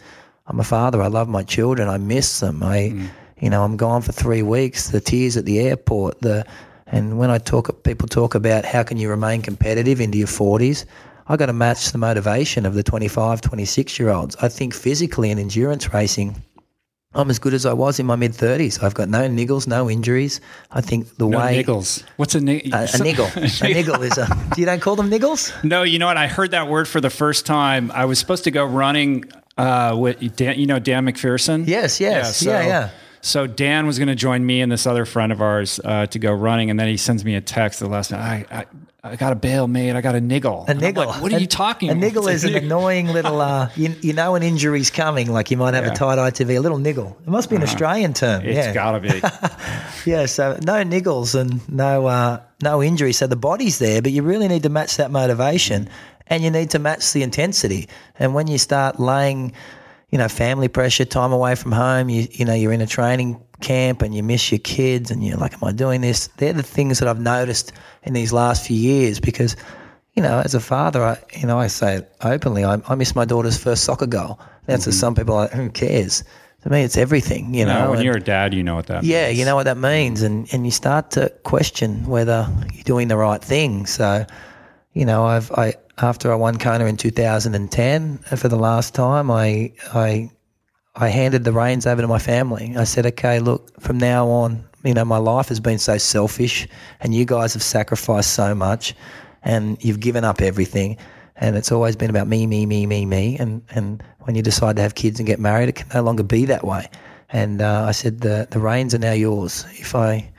I'm a father. I love my children. I miss them. I, mm. you know, I'm gone for three weeks. The tears at the airport. The and when I talk, people talk about how can you remain competitive into your 40s. I got to match the motivation of the 25, 26 year olds. I think physically in endurance racing, I'm as good as I was in my mid 30s. I've got no niggles, no injuries. I think the No way niggles. What's a, nig- a, a niggle, a niggle is a. Do you don't call them niggles? No, you know what? I heard that word for the first time. I was supposed to go running uh, with Dan, you know Dan McPherson. Yes, yes, yeah, yeah. So Dan was going to join me and this other friend of ours uh, to go running, and then he sends me a text the last night. I, I, I got a bail, mate. I got a niggle. A niggle. like, what are A- you talking about? A niggle is an annoying little. Uh, you, you know an injury's coming. Like you might have Yeah. a tight ITB. A little niggle. It must be an Australian term. It's yeah. got to be. Yeah. So no niggles and no uh, no injury. So the body's there, but you really need to match that motivation, and you need to match the intensity. And when you start laying, you know, family pressure, time away from home, you you know, you're in a training camp and you miss your kids, and you're like, "Am I doing this?" They're the things that I've noticed in these last few years because. You know, as a father, I, you know, I say it openly. I, I miss my daughter's first soccer goal. Now, to mm-hmm. some people, are like, who cares? To me, it's everything. You know, No, when and- you're a dad, you know what that yeah, means. you know what that means, and and you start to question whether you're doing the right thing. So, you know, I've I after I won Kona in 2010 uh, for the last time, I I I handed the reins over to my family. I said, okay, look, from now on, you know, my life has been so selfish, and you guys have sacrificed so much, and you've given up everything. And it's always been about me, me, me, me, me. And, and when you decide to have kids and get married, it can no longer be that way. And uh, I said, the, the reins are now yours. If I,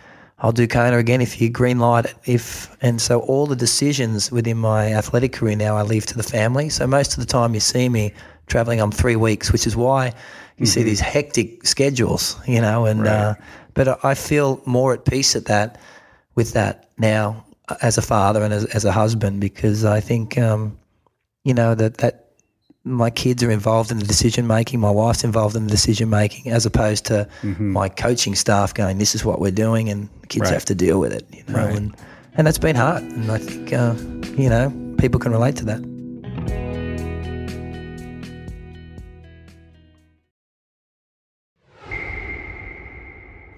I'll do Kona again if you green light it. If and so all the decisions within my athletic career now I leave to the family. So most of the time you see me traveling on three weeks, which is why you mm-hmm. see these hectic schedules, you know. And right. uh, but I feel more at peace at that with that now as a father and as, as a husband because I think um, you know that that my kids are involved in the decision making, my wife's involved in the decision making, as opposed to mm-hmm. my coaching staff going, "This is what we're doing," and kids right. have to deal with it. You know, right. and and that's been hard. And I think uh, you know people can relate to that.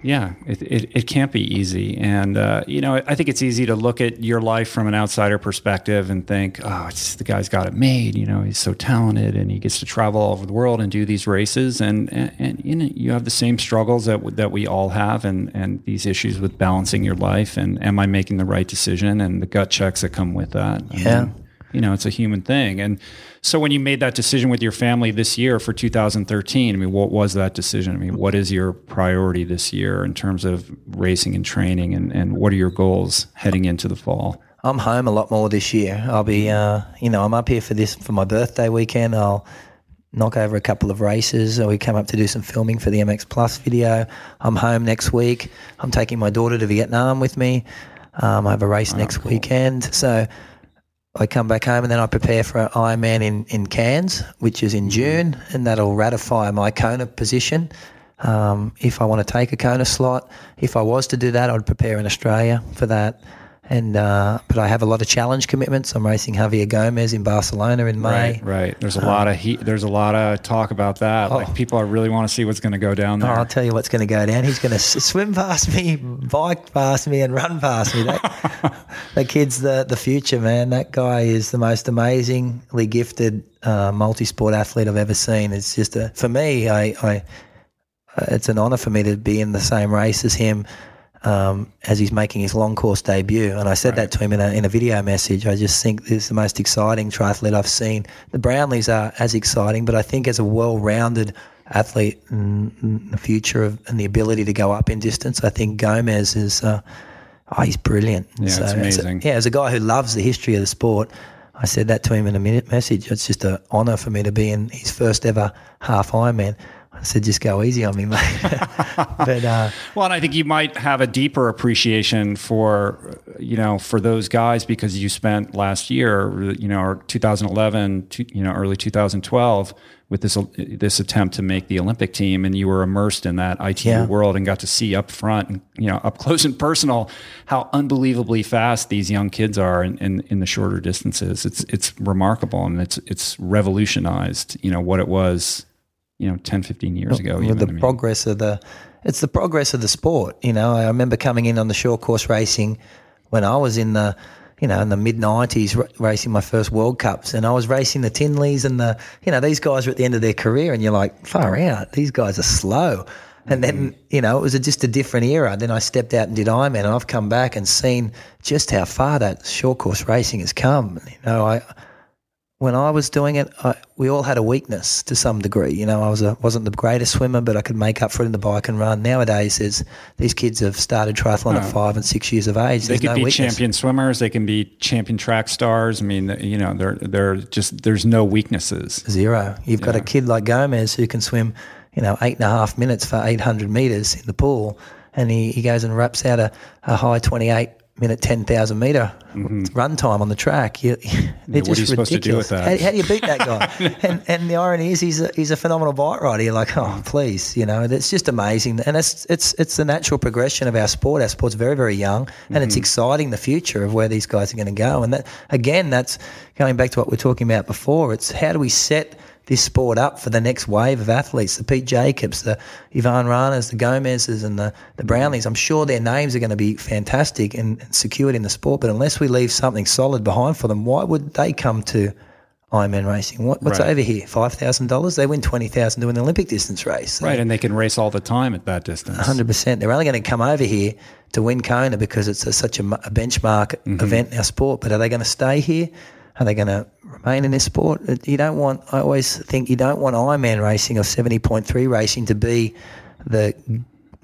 Yeah, it, it, it, can't be easy. And, uh, you know, I think it's easy to look at your life from an outsider perspective and think, oh, it's, the guy's got it made. You know, he's so talented and he gets to travel all over the world and do these races. And, and, and you know, you have the same struggles that, that we all have and, and these issues with balancing your life. And am I making the right decision and the gut checks that come with that? Yeah. I mean, you know, it's a human thing. And so when you made that decision with your family this year for 2013, I mean, what was that decision? I mean, what is your priority this year in terms of racing and training and, and what are your goals heading into the fall? I'm home a lot more this year. I'll be, uh, you know, I'm up here for this, for my birthday weekend. I'll knock over a couple of races. We come up to do some filming for the MX Plus video. I'm home next week. I'm taking my daughter to Vietnam with me. Um, I have a race oh, next cool. weekend. So, I come back home and then I prepare for an Ironman in, in Cairns, which is in June, and that'll ratify my Kona position. Um, if I want to take a Kona slot, if I was to do that, I'd prepare in Australia for that. And uh, but I have a lot of challenge commitments. I'm racing Javier Gomez in Barcelona in May. Right, right. There's a um, lot of heat. There's a lot of talk about that. Oh, like people are really want to see what's going to go down there. Oh, I'll tell you what's going to go down. He's going to swim past me, bike past me, and run past me. That, that kid's the the future, man. That guy is the most amazingly gifted uh, multi-sport athlete I've ever seen. It's just a for me. I, I it's an honour for me to be in the same race as him um, as he's making his long course debut. And I said right. that to him in a, in a video message. I just think this is the most exciting triathlete I've seen. The Brownlees are as exciting, but I think as a well rounded athlete in, the future of, and the ability to go up in distance, I think Gomez is. Uh, oh, he's brilliant. Yeah, so, it's amazing. As a, yeah, as a guy who loves the history of the sport, I said that to him in a minute message. It's just an honour for me to be in his first ever half Ironman. I said, just go easy on me, mate. but uh, well, and I think you might have a deeper appreciation for, you know, for those guys because you spent last year, you know, or 2011, you know, early 2012 with this this attempt to make the Olympic team, and you were immersed in that ITU yeah. world and got to see up front, and, you know, up close and personal, how unbelievably fast these young kids are in, in, in the shorter distances. It's it's remarkable, and it's it's revolutionized, you know, what it was you know 10 15 years ago with the I mean. progress of the it's the progress of the sport you know i remember coming in on the short course racing when i was in the you know in the mid 90s r- racing my first world cups and i was racing the tinleys and the you know these guys are at the end of their career and you're like far out these guys are slow and then, mm-hmm. you know, it was a, just a different era. Then I stepped out and did Ironman, and I've come back and seen just how far that short course racing has come. You know, I when I was doing it, I, we all had a weakness to some degree. You know, I was a, wasn't the greatest swimmer, but I could make up for it in the bike and run. Nowadays, there's, these kids have started triathlon at five and six years of age. They could no be champion swimmers. They can be champion track stars. I mean, you know, they're they're just there's no weaknesses. Zero. You've yeah. got a kid like Gomez who can swim, you know, eight and a half minutes for 800 meters in the pool, and he, he goes and wraps out a, a high 28 minute 10,000 meter mm-hmm. run time on the track. You, yeah, what are you supposed to do with that? How, how do you beat that guy? and, and the irony is he's a, he's a phenomenal bike rider. You're like, oh, please, you know, it's just amazing. And it's, it's, it's the natural progression of our sport. Our sport's very, very young and mm-hmm. it's exciting the future of where these guys are going to go. And that, again, that's going back to what we are talking about before. It's how do we set – this sport up for the next wave of athletes, the Pete Jacobs, the Ivan Ranas, the Gomez's, and the, the Brownlees. I'm sure their names are going to be fantastic and, and secured in the sport, but unless we leave something solid behind for them, why would they come to Ironman racing? What, what's right. over here? Five thousand dollars? They win twenty thousand doing an Olympic distance race. So right, and they can race all the time at that distance. Hundred percent. They're only going to come over here to win Kona because it's a, such a, a benchmark mm-hmm. event in our sport. But are they going to stay here? Are they going to remain in this sport? You don't want. I always think you don't want Ironman racing or seventy point three racing to be the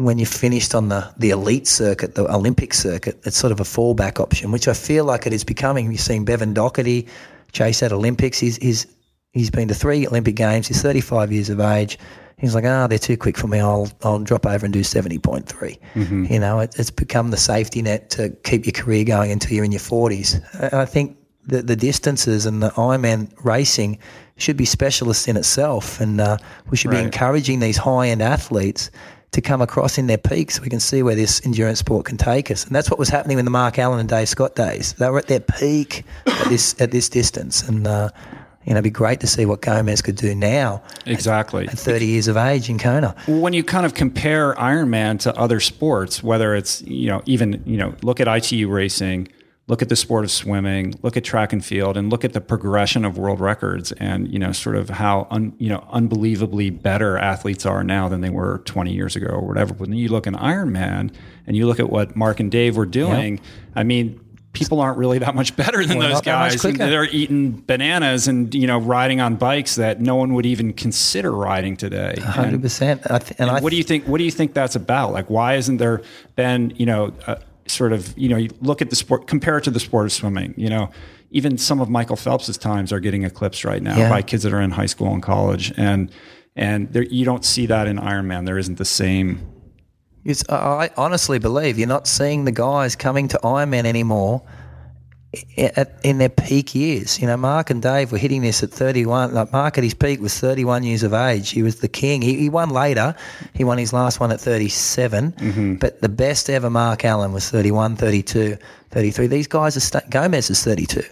when you're finished on the, the elite circuit, the Olympic circuit, it's sort of a fallback option, which I feel like it is becoming. You've seen Bevan Docherty chase at Olympics. He's, he's, he's been to three Olympic Games. He's 35 years of age. He's like, ah, oh, they're too quick for me. I'll, I'll drop over and do 70.3. Mm-hmm. You know, it, it's become the safety net to keep your career going until you're in your 40s. I think the, the distances and the Ironman racing should be specialists in itself. And uh, we should right. be encouraging these high end athletes to come across in their peaks so we can see where this endurance sport can take us. And that's what was happening in the Mark Allen and Dave Scott days. They were at their peak at this at this distance. And uh, you know, it'd be great to see what Gomez could do now. Exactly. At, at 30 years of age in Kona. When you kind of compare Ironman to other sports, whether it's, you know, even, you know, look at ITU racing, look at the sport of swimming, look at track and field, and look at the progression of world records, and you know, sort of how un, you know unbelievably better athletes are now than they were 20 years ago or whatever. But When you look at Ironman and you look at what Mark and Dave were doing, yep. I mean. People aren't really that much better than those guys. They're eating bananas and you know riding on bikes that no one would even consider riding today. Hundred percent. And, and, and what do you think? What do you think that's about? Like, why isn't there been you know sort of, you know, you look at the sport, compare it to the sport of swimming, you know, even some of Michael Phelps's times are getting eclipsed right now yeah. by kids that are in high school and college. And, and there, you don't see that in Ironman. There isn't the same. It's, I honestly believe you're not seeing the guys coming to Ironman anymore in their peak years. You know, Mark and Dave were hitting this at 31. Like Mark at his peak was 31 years of age. He was the king. He, he won later. He won his last one at 37. Mm-hmm. But the best ever Mark Allen was 31, 32, 33. These guys are st- Gomez is 32.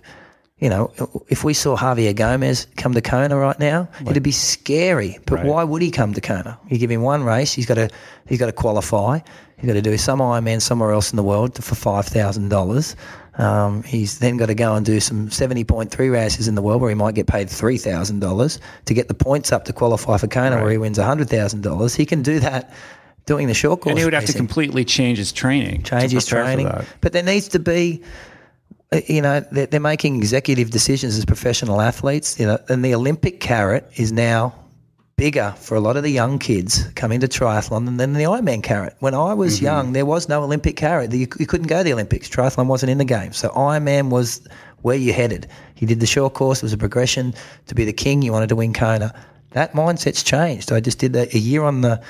You know, if we saw Javier Gomez come to Kona right now, like, it'd be scary. But right. why would he come to Kona? You give him one race, he's got to he's got to qualify. He's got to do some Ironman somewhere else in the world for five thousand dollars. Um, he's then got to go and do some 70.3 races in the world where he might get paid $3,000 to get the points up to qualify for Kona right. where he wins $100,000. He can do that doing the short course. And he would have racing. to completely change his training. Change his training. But there needs to be, uh, you know, they're, they're making executive decisions as professional athletes, you know, and the Olympic carrot is now bigger for a lot of the young kids coming to triathlon than the Ironman carrot. When I was mm-hmm. young, there was no Olympic carrot. You, you, couldn't go to the Olympics. Triathlon wasn't in the game. So Ironman was where you headed. You did the short course. It was a progression to be the king. You wanted to win Kona. That mindset's changed. I just did that a year on the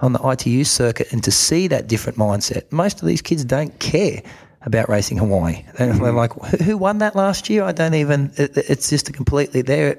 on the ITU circuit, and to see that different mindset. Most of these kids don't care about racing Hawaii. They're, mm-hmm. like, who won that last year? I don't even. It, it's just a completely. They're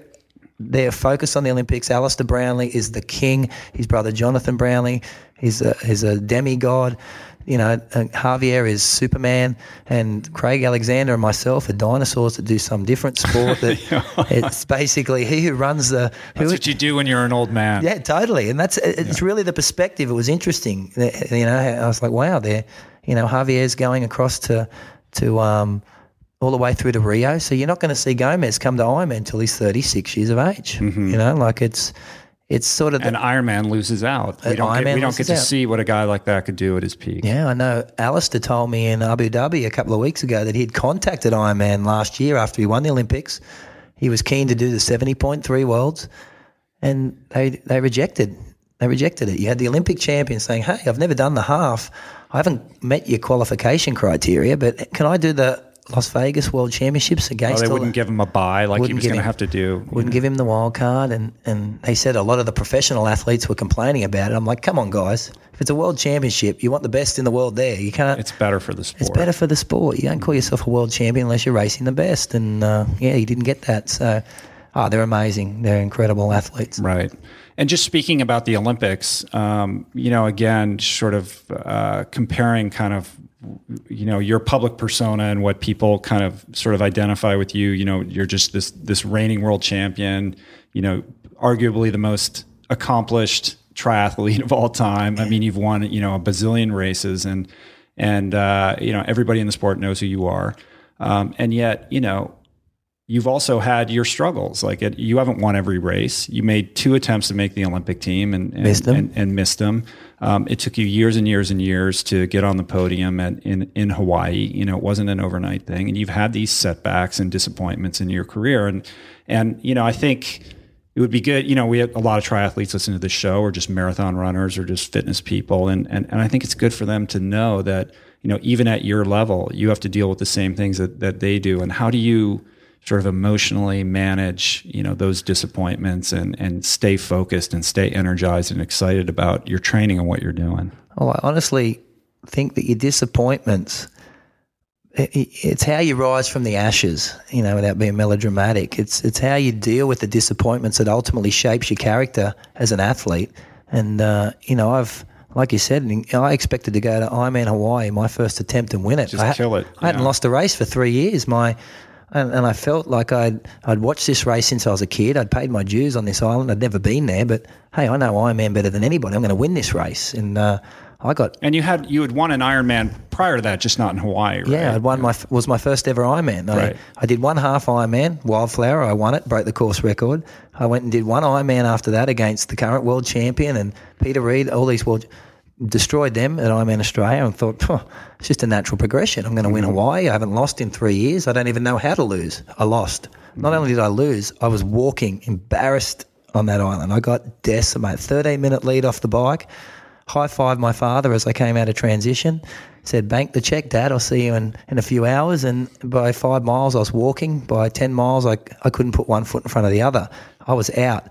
they're focused on the Olympics. Alistair Brownlee is the king. His brother Jonathan Brownlee, he's a, he's a demigod. You know, Javier is Superman, and Craig Alexander and myself are dinosaurs that do some different sport. That it's basically he who runs the. Who, that's what you do when you're an old man. Yeah, totally, and that's it's yeah. really the perspective. It was interesting. You know, I was like, wow, there. You know, Javier's going across to to um, all the way through to Rio. So you're not going to see Gomez come to Ironman until he's 36 years of age. Mm-hmm. You know, like it's it's sort of the, and Ironman loses out. We don't get, we don't get to out. see what a guy like that could do at his peak. Yeah, I know. Alistair told me in Abu Dhabi a couple of weeks ago that he'd contacted Ironman last year after he won the Olympics. He was keen to do the 70.3 worlds, and they they rejected. They rejected it. You had the Olympic champion saying, "Hey, I've never done the half. I haven't met your qualification criteria, but can I do the Las Vegas World Championships against. Oh, they wouldn't give him a buy like he was going to have to do. Wouldn't give him the wild card, and and they said a lot of the professional athletes were complaining about it. I'm like, come on, guys! If it's a world championship, you want the best in the world there. You can't. It's better for the sport. It's better for the sport. You don't call yourself a world champion unless you're racing the best, and uh, yeah, he didn't get that. So, oh, they're amazing. They're incredible athletes. Right. And just speaking about the Olympics, um, you know, again, sort of uh, comparing kind of you know your public persona and what people kind of sort of identify with you. You know you're just this this reigning world champion you know arguably the most accomplished triathlete of all time. I mean you've won you know a bazillion races and and uh, you know everybody in the sport knows who you are. Um, and yet you know you've also had your struggles. Like it, you haven't won every race. You made two attempts to make the Olympic team and, and missed them. And, and missed them. Um, it took you years and years and years to get on the podium at, in in Hawaii. You know, it wasn't an overnight thing, and you've had these setbacks and disappointments in your career. And and you know, I think it would be good. You know, we have a lot of triathletes listen to this show, or just marathon runners, or just fitness people, and and and I think it's good for them to know that you know even at your level, you have to deal with the same things that that they do. And how do you sort of emotionally manage you know those disappointments and and stay focused and stay energized and excited about your training and what you're doing? Well, I honestly think that your disappointments it's how you rise from the ashes, you know, without being melodramatic. It's it's how you deal with the disappointments that ultimately shapes your character as an athlete. And uh, you know, I've like you said, I expected to go to Ironman Hawaii, my first attempt, and win it. Just I, kill it. I hadn't lost a race for three years. My and, and, I felt like I'd I'd watched this race since I was a kid. I'd paid my dues on this island. I'd never been there, but hey, I know Ironman better than anybody. I'm going to win this race, and uh, I got and you had you had won an Ironman prior to that, just not in Hawaii. Right? Yeah, I'd won my was my first ever Ironman. I, right. I did one half Ironman, Wildflower. I won it, broke the course record. I went and did one Ironman after that against the current world champion and Peter Reid. All these world destroyed them at Ironman Australia and thought, oh, it's just a natural progression. I'm going to mm-hmm. win Hawaii. I haven't lost in three years. I don't even know how to lose. I lost. Mm-hmm. Not only did I lose, I was walking embarrassed on that island. I got decimated. 13 minute lead off the bike high fived my father as I came out of transition. Said, "Bank the check, Dad. I'll see you in, in a few hours." And by five miles, I was walking. By ten miles, I I couldn't put one foot in front of the other. I was out,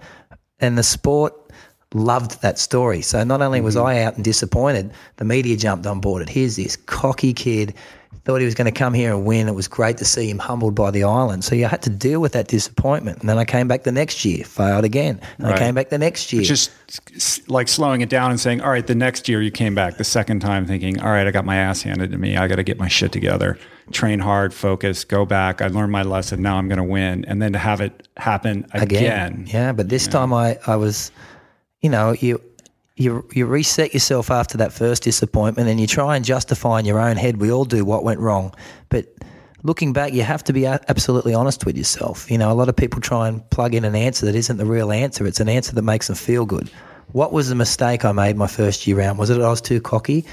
and the sport loved that story. So not only was mm-hmm. I out and disappointed, the media jumped on board. It here's this cocky kid thought he was going to come here and win. It was great to see him humbled by the island. So you had to deal with that disappointment. And then I came back the next year, failed again. And right. I came back the next year. Just like slowing it down and saying, all right, the next year you came back the second time thinking, all right, I got my ass handed to me. I got to get my shit together, train hard, focus, go back. I learned my lesson. Now I'm going to win. And then to have it happen again. again. Yeah. But this time I, I was, you know, you, you you reset yourself after that first disappointment and you try and justify in your own head we all do what went wrong. But looking back you have to be absolutely honest with yourself. You know a lot of people try and plug in an answer that isn't the real answer. It's an answer that makes them feel good. What was the mistake i made my first year round? Was it that i was too cocky?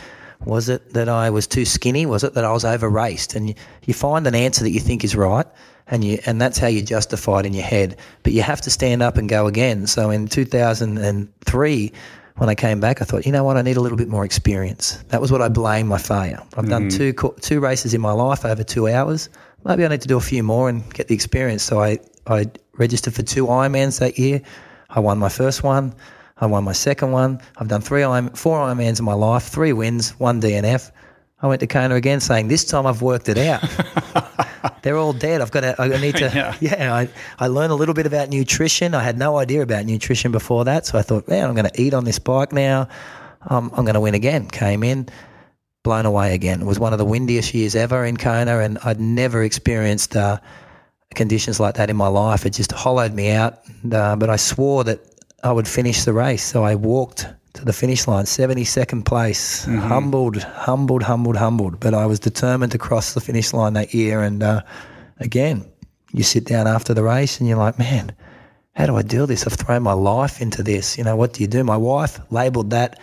Was it that i was too skinny? Was it that i was over raced and you, you find an answer that you think is right and you and that's how you justify it in your head but you have to stand up and go again so in 2003 when I came back, I thought, you know what, I need a little bit more experience. That was what I blamed my failure. I've mm-hmm. done two two races in my life over two hours. Maybe I need to do a few more and get the experience. So I, I registered for two Ironmans that year. I won my first one. I won my second one. I've done three Iron, four Ironmans in my life, three wins, one DNF. I went to Kona again saying, this time I've worked it out. They're all dead. I've got to, I need to, yeah. yeah, I, I learned a little bit about nutrition. I had no idea about nutrition before that. So I thought, man, I'm going to eat on this bike now. Um, I'm going to win again. Came in, blown away again. It was one of the windiest years ever in Kona, and I'd never experienced uh, conditions like that in my life. It just hollowed me out. And, uh, but I swore that I would finish the race. So I walked to the finish line, 72nd place. Mm-hmm. Humbled, humbled, humbled, humbled. But I was determined to cross the finish line that year. And uh, again, you sit down after the race and you're like, man, how do I deal this? I've thrown my life into this. You know, what do you do? My wife labeled that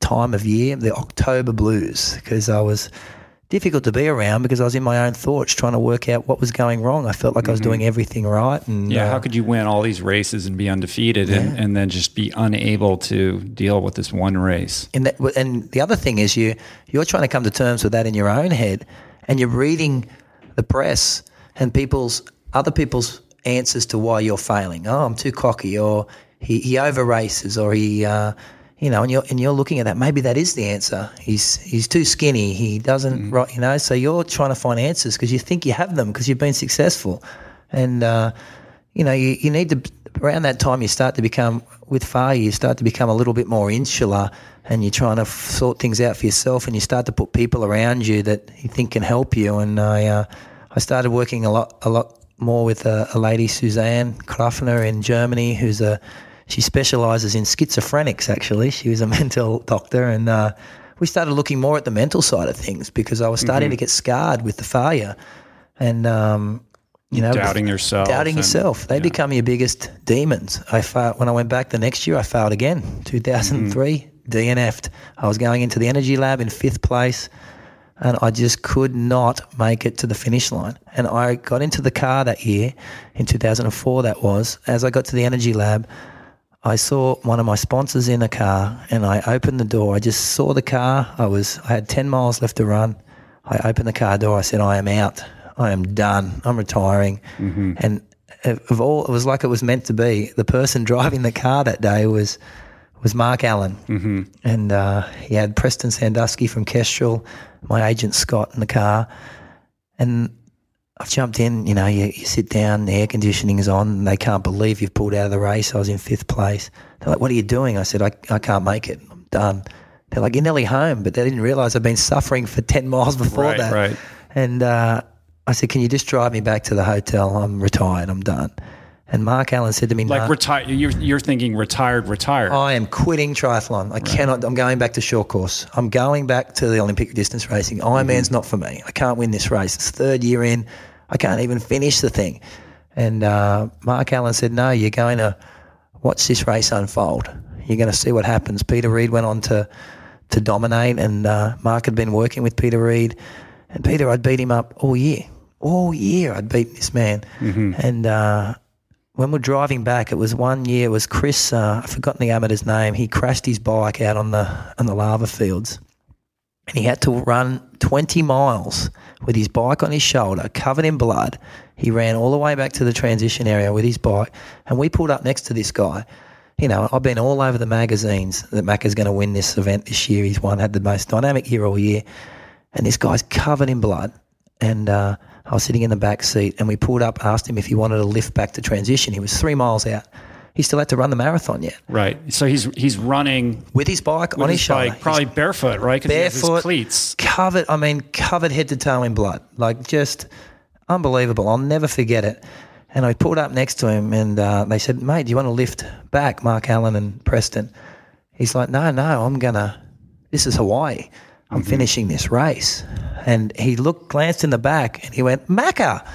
time of year the October blues because I was difficult to be around because I was in my own thoughts trying to work out what was going wrong. I felt like mm-hmm. I was mm-hmm. doing everything right. And yeah, uh, how could you win all these races and be undefeated yeah. and, and then just be unable to deal with this one race? And that, and the other thing is you you're trying to come to terms with that in your own head, and you're reading the press and people's other people's answers to why you're failing. Oh, I'm too cocky, or he, he over races, or he. Uh, you know, and you're and you're looking at that. Maybe that is the answer. He's he's too skinny. He doesn't, mm. right? You know, so you're trying to find answers because you think you have them because you've been successful, and uh, you know, you, you need to around that time you start to become with failure. You start to become a little bit more insular, and you're trying to sort things out for yourself, and you start to put people around you that you think can help you. And I uh, I started working a lot a lot more with a, a lady Suzanne Krafner in Germany, who's a she specialises in schizophrenics. Actually, she was a mental doctor, and uh, we started looking more at the mental side of things because I was starting mm-hmm. to get scarred with the failure, and um, you know, doubting yourself, doubting and, yourself. They yeah. become your biggest demons. I failed, when I went back the next year. I failed again. 2003, mm-hmm. DNF'd. I was going into the energy lab in fifth place. and I just could not make it to the finish line. And I got into the car that year, in 2004, that was. As I got to the Energy Lab, I saw one of my sponsors in a car, and I opened the door. I just saw the car. I was I had 10 miles left to run. I opened the car door. I said, "I am out. I am done. I'm retiring." And of all, it was like it was meant to be. The person driving the car that day was was Mark Allen, mm-hmm. and uh, he had Preston Sandusky from Kestrel, my agent Scott in the car, and I've jumped in. You know, you, you sit down, the air conditioning is on, and they can't believe you've pulled out of the race. I was in fifth place. They're like, "What are you doing?" I said, "I, I can't make it. I'm done." They're like, "You're nearly home," but they didn't realise I've been suffering for ten miles before Right, that. right. And uh, I said, "Can you just drive me back to the hotel? I'm retired. I'm done." And Mark Allen said to me, Like "No, retire. You're, you're thinking retired, retired. I am quitting triathlon. I cannot. I'm going back to short course. I'm going back to the Olympic distance racing. Ironman's not for me. I can't win this race. It's third year in. I can't even finish the thing. And uh, Mark Allen said, "No, you're going to watch this race unfold. You're going to see what happens." Peter Reid went on to to dominate, and uh, Mark had been working with Peter Reid, and Peter, I'd beat him up all year. All year, I'd beaten this man, and. Uh, when we're driving back, it was one year. It was Chris. Uh, I've forgotten the amateur's name. He crashed his bike out on the on the lava fields, and he had to run 20 miles with his bike on his shoulder, covered in blood. He ran all the way back to the transition area with his bike, and we pulled up next to this guy. You know, I've been all over the magazines that Macca's going to win this event this year. He's won, had the most dynamic year all year, and this guy's covered in blood. And uh, I was sitting in the back seat, and we pulled up, asked him if he wanted to lift back to transition. He was three miles out. He still had to run the marathon yet right. So he's he's running with his bike with on his, his shoulder. bike, probably barefoot, right? 'Cause he has his barefoot, cleats. covered. I mean, covered head to toe in blood, like just unbelievable. I'll never forget it. And I pulled up next to him, and uh, they said, "Mate, do you want to lift back?" Mark Allen and Preston. He's like, "No, no, I'm gonna. This is Hawaii. I'm mm-hmm. finishing this race." And he looked, glanced in the back, and he went, "Macca."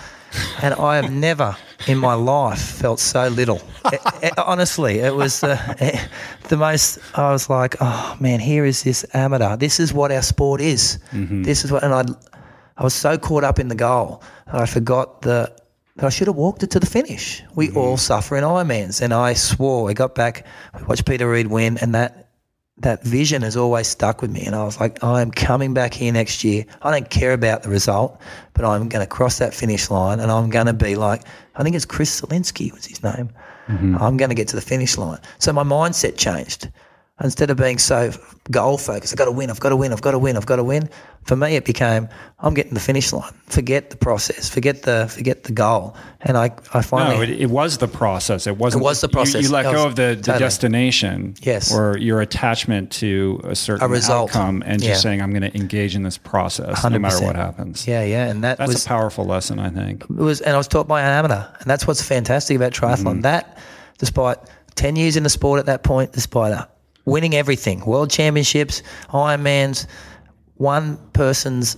And I have never in my life felt so little. It- it- honestly, it was the, uh, the most. I was like, oh man, here is this amateur. This is what our sport is. Mm-hmm. This is what, and I, I was so caught up in the goal that I forgot the. that I should have walked it to the finish. We mm-hmm. all suffer in Ironmans, and I swore. I got back, we watched Peter Reid win, and that that vision has always stuck with me. And I was like, I am coming back here next year. I don't care about the result, but I'm going to cross that finish line and I'm going to be like, I think it's Chris Zelinsky was his name. Mm-hmm. I'm going to get to the finish line. So my mindset changed. Instead of being so goal focused, I've got to win, I've got to win, I've got to win, I've got to win. For me, it became I'm getting the finish line. Forget the process, forget the forget the goal. And I, I finally No, it, it was the process. It wasn't. It was the process. You, let That go of the, the totally. destination, Yes. or your attachment to a certain A result. outcome, and Yeah. just saying, "I'm going to engage in this process, no matter what happens." yeah, yeah, and that That's was a powerful lesson, I think. It was, and I was taught by an amateur, and that's what's fantastic about triathlon. That, despite ten years in the sport at that point, despite uh, winning everything, world championships, Ironmans, one person's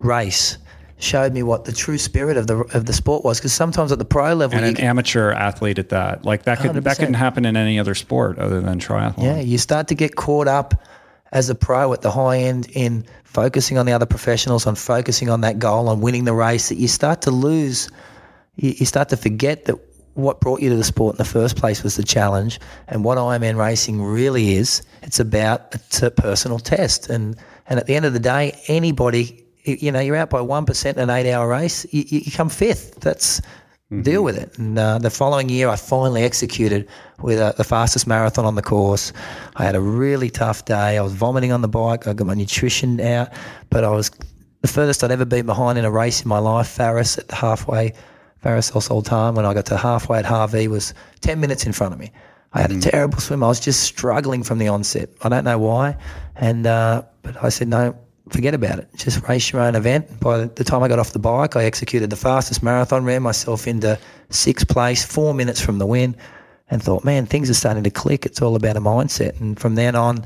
race showed me what the true spirit of the of the sport was. Because sometimes at the pro level, And an amateur athlete at that, like that could that 100%. couldn't happen in any other sport other than triathlon. Yeah, you start to get caught up as a pro at the high end in focusing on the other professionals, on focusing on that goal, on winning the race, that you start to lose, you, you start to forget that what brought you to the sport in the first place was the challenge. And what Ironman racing really is, it's about it's a personal test. And, and at the end of the day, anybody, you know, you're out by 1% in an eight hour race, you, you come fifth. That's, deal with it. And uh, the following year, I finally executed with uh, the fastest marathon on the course. I had a really tough day. I was vomiting on the bike. I got my nutrition out, but I was the furthest I'd ever been behind in a race in my life. Faris at the halfway, Faris El Sultan, when I got to halfway at Harvey, was 10 minutes in front of me. I had a terrible swim. I was just struggling from the onset. I don't know why. And, uh, but I said, no, forget about it. Just race your own event. By the time I got off the bike, I executed the fastest marathon, ran myself into sixth place, four minutes from the win, and thought, man, things are starting to click. It's all about a mindset. And from then on,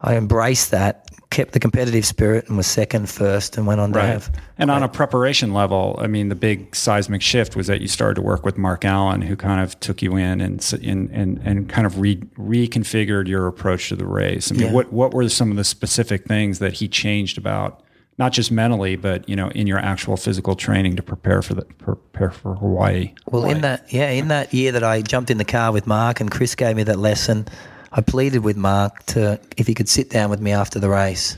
I embraced that, kept the competitive spirit, and was second, first, and went on to Right. have. And on a preparation level, I mean, the big seismic shift was that you started to work with Mark Allen, who kind of took you in and and and, and kind of re, reconfigured your approach to the race. I mean, Yeah. what what were some of the specific things that he changed about not just mentally, but you know, in your actual physical training to prepare for the prepare for Hawaii. Well, Hawaii. in that yeah, in that year that I jumped in the car with Mark and Chris gave me that lesson, I pleaded with Mark to if he could sit down with me after the race.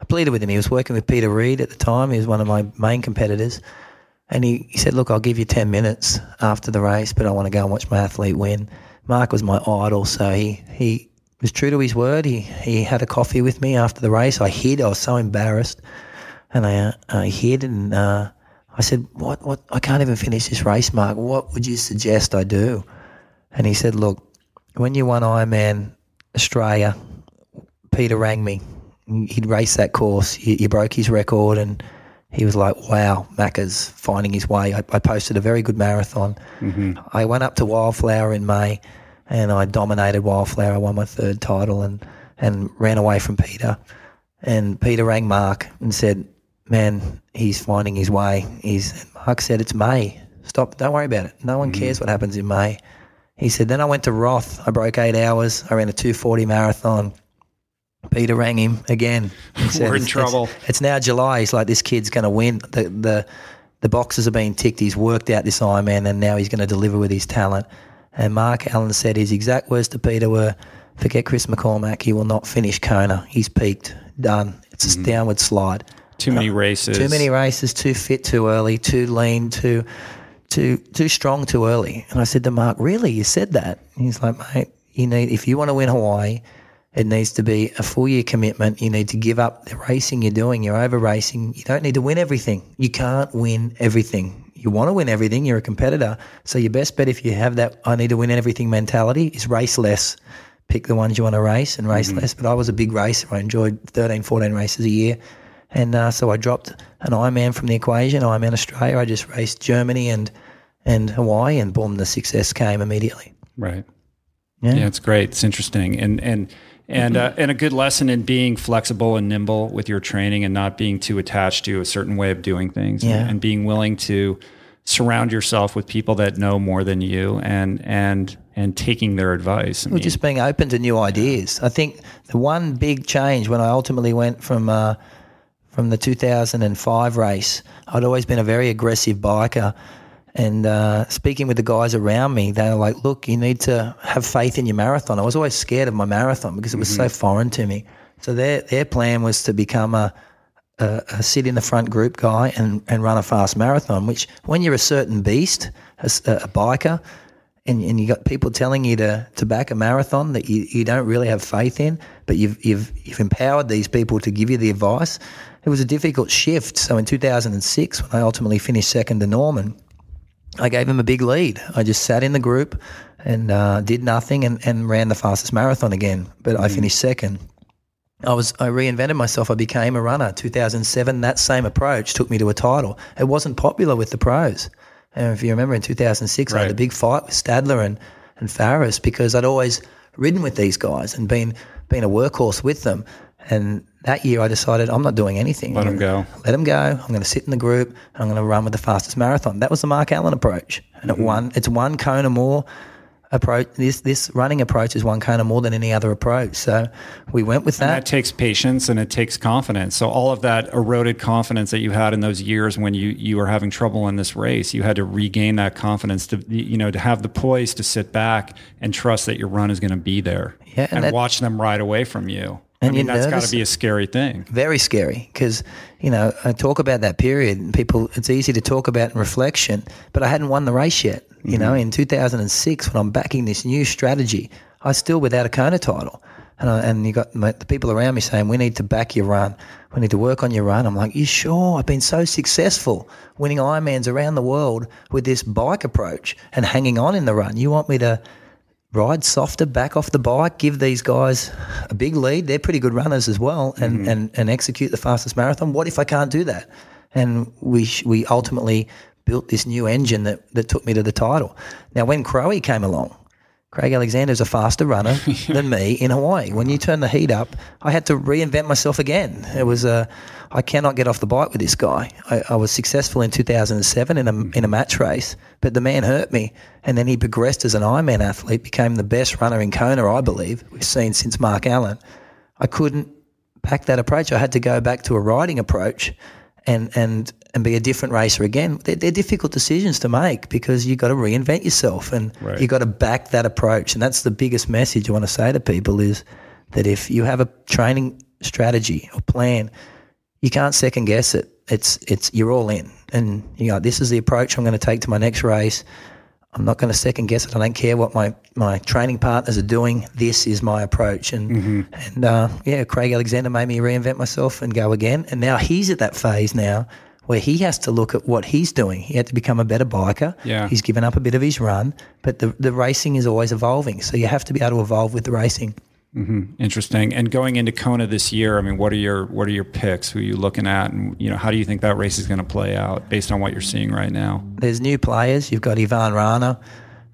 I pleaded with him. He was working with Peter Reid at the time. He was one of my main competitors. And he, he said, Look, I'll give you 10 minutes after the race, but I want to go and watch my athlete win. Mark was my idol, so he, he was true to his word. He, he had a coffee with me after the race. I hid. I was so embarrassed. And I, I hid and uh, I said, what, what? I can't even finish this race, Mark. What would you suggest I do? And he said, Look, when you won Ironman Australia, Peter rang me. He'd raced that course. You, you broke his record and he was like, wow, Macca's finding his way. I, I posted a very good marathon. Mm-hmm. I went up to Wildflower in May and I dominated Wildflower. I won my third title and, and ran away from Peter. And Peter rang Mark and said, man, he's finding his way. He's, Mark said, it's May. Stop. Don't worry about it. No one mm-hmm. cares what happens in May. He said, then I went to Roth. I broke eight hours. I ran a 240 marathon. Peter rang him again. Said, We're in it's, trouble. It's, it's, now July. He's like, this kid's going to win. The, the the boxes are being ticked. He's worked out this Ironman, and now he's going to deliver with his talent. And Mark Allen said his exact words to Peter were, "Forget Chris McCormack. He will not finish Kona. He's peaked. Done. It's mm-hmm. a downward slide. Too many races. Too many races. Too fit. Too early. Too lean. Too." Too too strong too early, and I said to Mark, "Really? You said that?" he's like, "Mate, you need if you want to win Hawaii, it needs to be a full year commitment. You need to give up the racing you're doing. You're over racing. You don't need to win everything. You can't win everything. You want to win everything. You're a competitor. So your best bet if you have that I need to win everything mentality is race less. Pick the ones you want to race and race mm-hmm. less. But I was a big racer. I enjoyed 13, 14 races a year. And uh, so I dropped an Ironman from the equation, Ironman Australia. I just raced Germany and, and Hawaii, and boom, the success came immediately. Right. Yeah. yeah, it's great. It's interesting. And, and, and uh, and a good lesson in being flexible and nimble with your training and not being too attached to a certain way of doing things yeah. and, being willing to surround yourself with people that know more than you and and and taking their advice. I well, just being open to new ideas. I think the one big change when I ultimately went from uh, from the 2005 race, I'd always been a very aggressive biker and uh, speaking with the guys around me, they were like, "Look, you need to have faith in your marathon." I was always scared of my marathon because it was mm-hmm. so foreign to me. So their their plan was to become a, a, a, sit in the front group guy and, and run a fast marathon. Which, when you're a certain beast, a, a biker, and, and you got people telling you to, to back a marathon that you, you don't really have faith in, but you've, you've you've empowered these people to give you the advice. It was a difficult shift. So in 2006, when I ultimately finished second to Norman I gave him a big lead. I just sat in the group and uh, did nothing and, and ran the fastest marathon again. But mm. I finished second. I was I reinvented myself. I became a runner. 2007, that same approach took me to a title. It wasn't popular with the pros. And if you remember, in 2006, right. I had a big fight with Stadler and and Faris because I'd always ridden with these guys and been been a workhorse with them. And that year I decided I'm not doing anything. Let them go. Let them go. I'm going to sit in the group and I'm going to run with the fastest marathon. That was the Mark Allen approach. And mm-hmm. it won, it's one Kona more approach. This, this running approach is one Kona more than any other approach. So we went with that. And that takes patience and it takes confidence. So all of that eroded confidence that you had in those years when you, you were having trouble in this race, you had to regain that confidence to, you know, to have the poise to sit back and trust that your run is going to be there yeah, and, and that, watch them ride away from you. And I mean, that's got to be a scary thing. Very scary because, you know, I talk about that period and people, it's easy to talk about in reflection, but I hadn't won the race yet. Mm-hmm. You know, in 2006, when I'm backing this new strategy, I was still without a Kona title. And, I, and you got my, the people around me saying, we need to back your run. We need to work on your run. I'm like, you sure? I've been so successful winning Ironmans around the world with this bike approach and hanging on in the run. You want me to ride softer, back off the bike, give these guys a big lead. They're pretty good runners as well, and, mm-hmm. and, and execute the fastest marathon. What if I can't do that? And we we ultimately built this new engine that, that took me to the title. Now, when Crowe came along, Craig Alexander's a faster runner than me in Hawaii. When you turn the heat up, I had to reinvent myself again. It was a, I cannot get off the bike with this guy. I, I, was successful in 2007 in a, in a match race, but the man hurt me. And then he progressed as an Ironman athlete, became the best runner in Kona, I believe, we've seen since Mark Allen. I couldn't back that approach. I had to go back to a riding approach and and and be a different racer again. They're, they're difficult decisions to make because you've got to reinvent yourself and Right. you got to back that approach. And that's the biggest message I want to say to people is that if you have a training strategy or plan, you can't second guess it. It's it's you're all in, and you know this is the approach I'm going to take to my next race. I'm not going to second guess it. I don't care what my, my training partners are doing. This is my approach. And and uh, yeah, Craig Alexander made me reinvent myself and go again. And now he's at that phase now where he has to look at what he's doing. He had to become a better biker. Yeah. He's given up a bit of his run, but the, the racing is always evolving. So you have to be able to evolve with the racing. Interesting. And going into Kona this year, I mean, what are your what are your picks? Who are you looking at, and you know, how do you think that race is going to play out based on what you're seeing right now? there's new players. You've got Ivan Rana.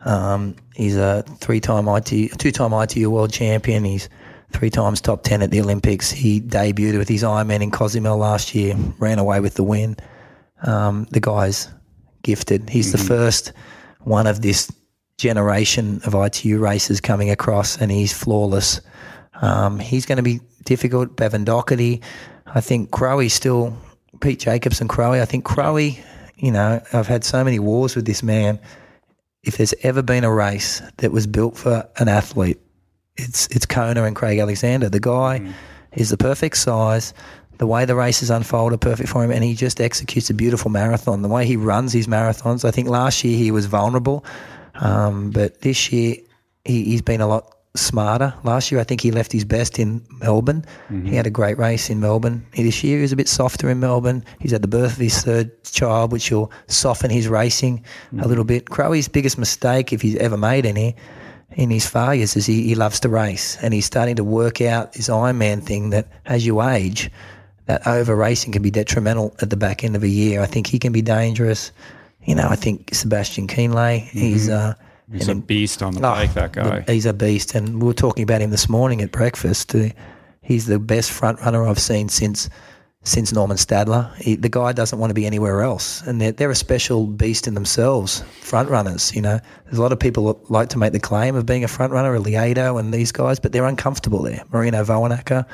Um, he's a three-time IT, two-time ITU world champion. He's three times top ten at the Olympics. He debuted with his Ironman in Cozumel last year. Ran away with the win. Um, the guy's gifted. He's the first one of this generation of ITU racers coming across, and he's flawless. Um, he's going to be difficult. Bevan Docherty. I think Crowe still, Pete Jacobs and Crowe. I think Crowe, you know, I've had so many wars with this man. If there's ever been a race that was built for an athlete, it's it's Kona and Craig Alexander. The guy is the perfect size. The way the races unfold are perfect for him, and he just executes a beautiful marathon. The way he runs his marathons, I think last year he was vulnerable, um, but this year he, he's been a lot smarter. Last year, I think he left his best in Melbourne. He had a great race in Melbourne. This year, he was a bit softer in Melbourne. He's had the birth of his third child, which will soften his racing a little bit. Crowe's biggest mistake, if he's ever made any, in his failures, is he, he loves to race, and he's starting to work out this Ironman thing that as you age, that over racing can be detrimental at the back end of a year. I think he can be dangerous. You know, I think Sebastian Kienle, he's uh, He's a beast on the Oh, bike. That guy. the- he's a beast, and we were talking about him this morning at breakfast. Uh, he's the best front runner I've seen since since Norman Stadler. He, the guy doesn't want to be anywhere else, and they're, they're a special beast in themselves. Front runners, you know, there's a lot of people that like to make the claim of being a front runner, a Lieto and these guys, but they're uncomfortable there. Marino Vanhoenacker,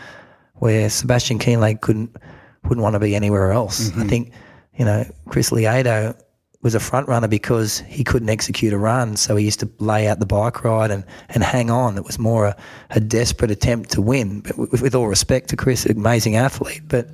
where Sebastian Kienle couldn't wouldn't want to be anywhere else. I think, you know, Chris Lieto was a front runner because he couldn't execute a run, so he used to lay out the bike ride and, and hang on. It was more a, a desperate attempt to win. But with, with all respect to Chris, amazing athlete, but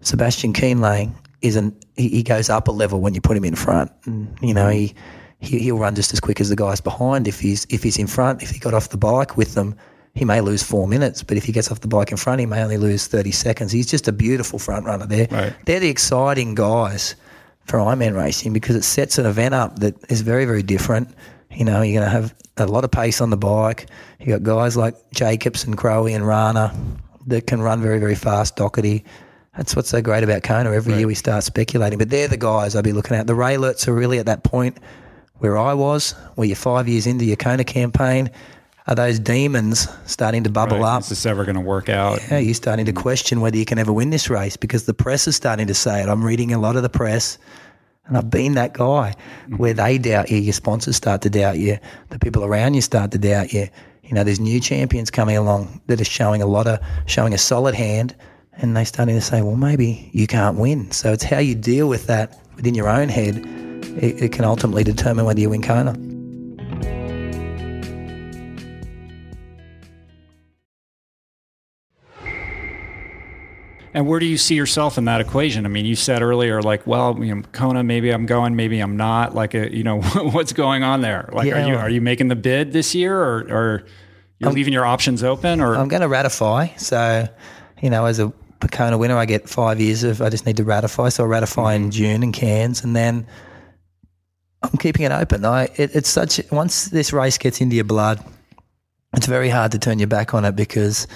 Sebastian Kienle isn't. He, he goes up a level when you put him in front. And, you know, he, he he'll run just as quick as the guys behind. If he's if he's in front, if he got off the bike with them, he may lose four minutes. But if he gets off the bike in front, he may only lose thirty seconds. He's just a beautiful front runner. There, Right. they're the exciting guys for Ironman racing because it sets an event up that is very, very different. You know, you're going to have a lot of pace on the bike. You got guys like Jacobs and Crowe and Rana that can run very, very fast. Docherty. That's what's so great about Kona. Every year we start speculating, but they're the guys I'd be looking at. The Raelerts are really at that point where I was, where you're five years into your Kona campaign. Are those demons starting to bubble Right. up? Is this ever going to work out? Yeah, you're starting to question whether you can ever win this race because the press is starting to say it. I'm reading a lot of the press, and I've been that guy mm-hmm. where they doubt you. Your sponsors start to doubt you. The people around you start to doubt you. You know, there's new champions coming along that are showing a lot of showing a solid hand, and they're starting to say, well, maybe you can't win. So it's how you deal with that within your own head. It, it can ultimately determine whether you win Kona. And where do you see yourself in that equation? I mean, you said earlier, like, well, you know, Kona, maybe I'm going, maybe I'm not. Like, uh you know, what's going on there? Like, are you are you making the bid this year, or, or you're leaving your options open, or I'm going to ratify. So, you know, as a Kona winner, I get five years of, I just need to ratify. So I ratify in June in Cairns and then I'm keeping it open. I, it, it's such, once this race gets into your blood, it's very hard to turn your back on it because,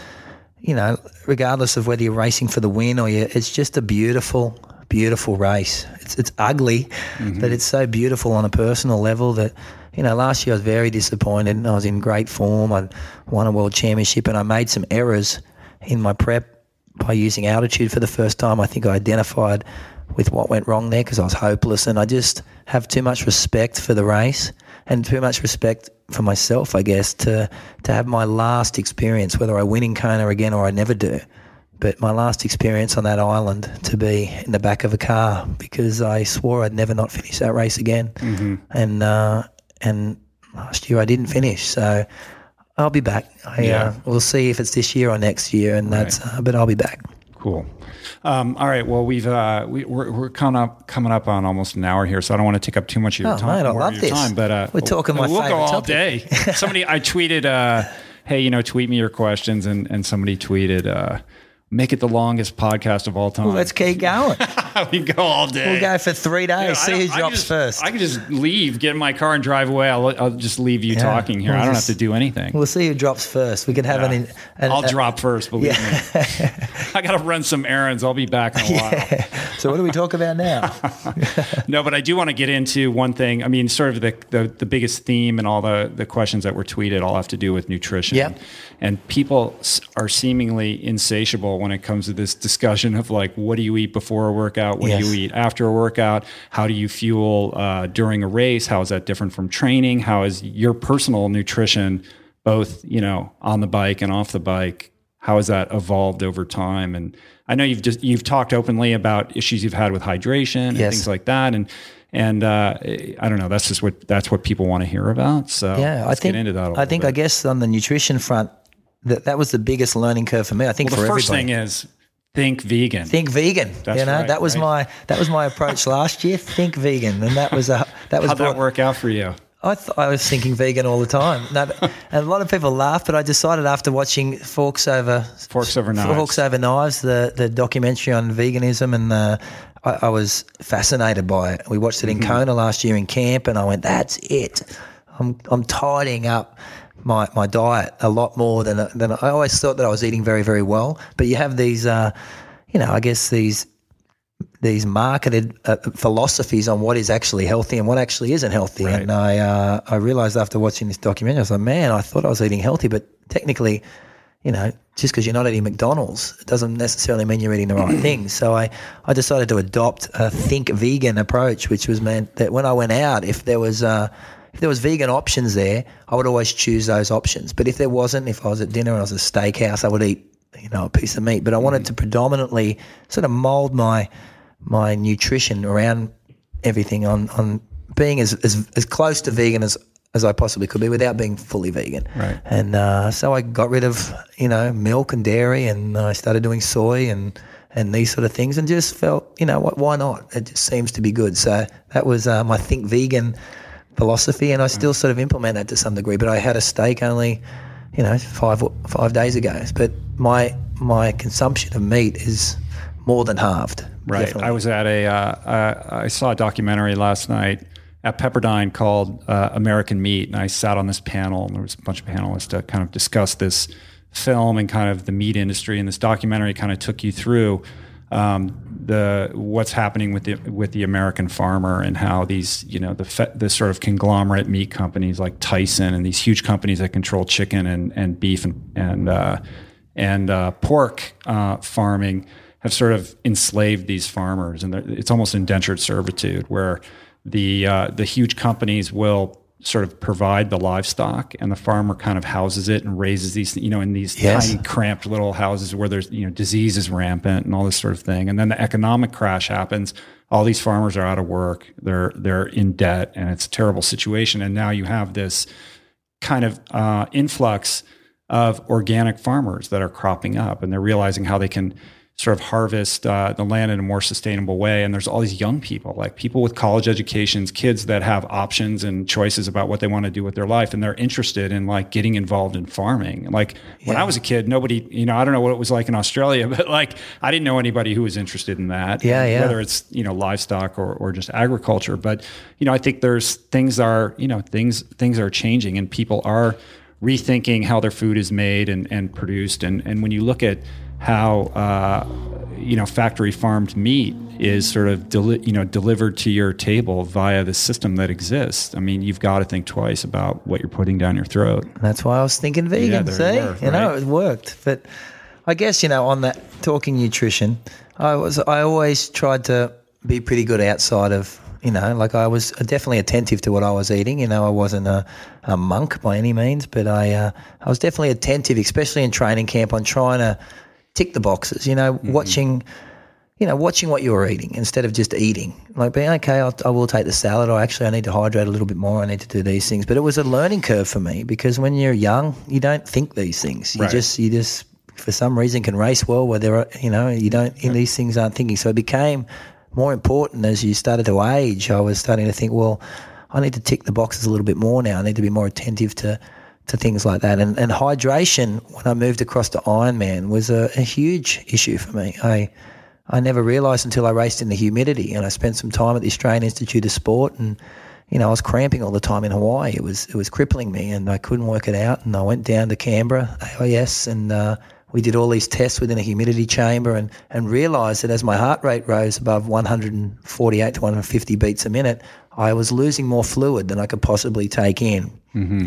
you know, regardless of whether you're racing for the win or you, it's just a beautiful, beautiful race. It's it's ugly, mm-hmm. but it's so beautiful on a personal level that, you know, last year I was very disappointed. I was in great form. I won a world championship and I made some errors in my prep by using altitude for the first time. I think I identified with what went wrong there because I was hopeless and I just have too much respect for the race and too much respect for myself, I guess, to to have my last experience, whether I win in Kona again or I never do, but my last experience on that island to be in the back of a car because I swore I'd never not finish that race again, Mm-hmm. and uh, and last year I didn't finish, so I'll be back. I, Yeah. uh, we'll see if it's this year or next year, and that's uh, but I'll be back. Cool. Um, all right. Well, we've uh, we, we're, we're coming up coming up on almost an hour here, so I don't want to take up too much of your Oh, time. I love this. Time, but uh, We're talking my we'll go all topic. day. somebody I tweeted, uh, hey, you know, tweet me your questions, and and somebody tweeted, uh, make it the longest podcast of all time. Well, let's keep going. we go all day. we'll go for three days. Yeah, I see who I drops just- first. I can just leave, get in my car, and drive away. I'll, I'll just leave you talking here. We'll I don't just- have to do anything. we'll see who drops first. We could have an, an. I'll drop first, believe me. I got to run some errands. I'll be back in a while. So what do we talk about now? No, but I do want to get into one thing. I mean, sort of the, the, the biggest theme and all the, the questions that were tweeted all have to do with nutrition. Yep. And people are seemingly insatiable when it comes to this discussion of like, what do you eat before a workout? What do you eat after a workout? How do you fuel uh, during a race? How is that different from training? How is your personal nutrition, both, you know, on the bike and off the bike? How has that evolved over time? And I know you've just you've talked openly about issues you've had with hydration and Yes. things like that, and and uh, I don't know. That's just what that's what people want to hear about. So Yeah, let's I think get into that. A I think bit. I guess on the nutrition front, that that was the biggest learning curve for me. I think the for first everybody. thing is think vegan. think vegan. That's you know, right, that was right. my that was my approach last year. Think vegan, and that was a that was How'd that work out for you? I th- I was thinking vegan all the time. No, and a lot of people laugh, but I decided after watching Forks Over Forks Over Knives. Forks Over Knives, the the documentary on veganism, and uh, I, I was fascinated by it. We watched it in Mm-hmm. Kona last year in camp, and I went, "That's it. I'm I'm tidying up." My, my diet a lot more than than I always thought that I was eating very very well, but you have these, uh, you know, I guess these these marketed uh, philosophies on what is actually healthy and what actually isn't healthy. Right. And I uh, I realized after watching this documentary, I was like, man, I thought I was eating healthy, but technically, you know, just because you're not eating McDonald's, it doesn't necessarily mean you're eating the right things. So I, I decided to adopt a think vegan approach, which was meant that when I went out, if there was uh, if there was vegan options there, I would always choose those options. But if there wasn't, if I was at dinner and I was at a steakhouse, I would eat you know a piece of meat. But I wanted to predominantly sort of mold my my nutrition around everything on on being as as, as close to vegan as as I possibly could be without being fully vegan. Right. And uh, so I got rid of you know milk and dairy, and I started doing soy and and these sort of things, and just felt you know what why not? It just seems to be good. So that was uh, my think vegan philosophy, and I still sort of implement that to some degree. But I had a steak only you know five five days ago, but my my consumption of meat is more than halved. Right. definitely. I was at a. Uh, uh, I saw a documentary last night at Pepperdine called uh, American Meat, and I sat on this panel, and there was a bunch of panelists to kind of discuss this film and kind of the meat industry. And this documentary kind of took you through um, the what's happening with the with the American farmer and how these you know the the sort of conglomerate meat companies like Tyson and these huge companies that control chicken and and beef and and uh, and uh, pork uh, farming have sort of enslaved these farmers, and it's almost indentured servitude, where the uh, the huge companies will sort of provide the livestock, and the farmer kind of houses it and raises these, you know, in these Yes. tiny, cramped little houses where there's you know disease is rampant and all this sort of thing, and then the economic crash happens. All these farmers are out of work; they're they're in debt, and it's a terrible situation. And now you have this kind of uh, influx of organic farmers that are cropping up, and they're realizing how they can sort of harvest uh, the land in a more sustainable way. And there's all these young people, like people with college educations, kids that have options and choices about what they want to do with their life, and they're interested in like getting involved in farming. Like when I was a kid, nobody, you know, I don't know what it was like in Australia, but like I didn't know anybody who was interested in that. Yeah, yeah. Whether it's you know livestock or, or just agriculture, but you know I think there's things are you know things things are changing and people are rethinking how their food is made and, and produced and and when you look at how uh, you know factory farmed meat is sort of deli- you know delivered to your table via the system that exists. I mean, you've got to think twice about what you're putting down your throat. That's why I was thinking vegan. there see, you were, you know, it worked. But I guess you know, on that talking nutrition, I was I always tried to be pretty good outside of you know, like I was definitely attentive to what I was eating. You know, I wasn't a, a monk by any means, but I uh, I was definitely attentive, especially in training camp, on trying to tick the boxes. You know, mm-hmm. watching, you know, watching what you were eating instead of just eating. Like being okay, I'll, I will take the salad, or actually I need to hydrate a little bit more. I need to do these things. But it was a learning curve for me because when you're young, you don't think these things. You Right. just you just for some reason can race well where there are you know you don't in these things aren't thinking. So it became more important as you started to age. I was starting to think, well, I need to tick the boxes a little bit more now. I need to be more attentive to to things like that. And, and hydration, when I moved across to Ironman, was a, a huge issue for me. I I never realised until I raced in the humidity, and I spent some time at the Australian Institute of Sport, and you know I was cramping all the time in Hawaii. It was it was crippling me, and I couldn't work it out. And I went down to Canberra, AIS, and uh, we did all these tests within a humidity chamber, and and realised that as my heart rate rose above 148 to 150 beats a minute, I was losing more fluid than I could possibly take in.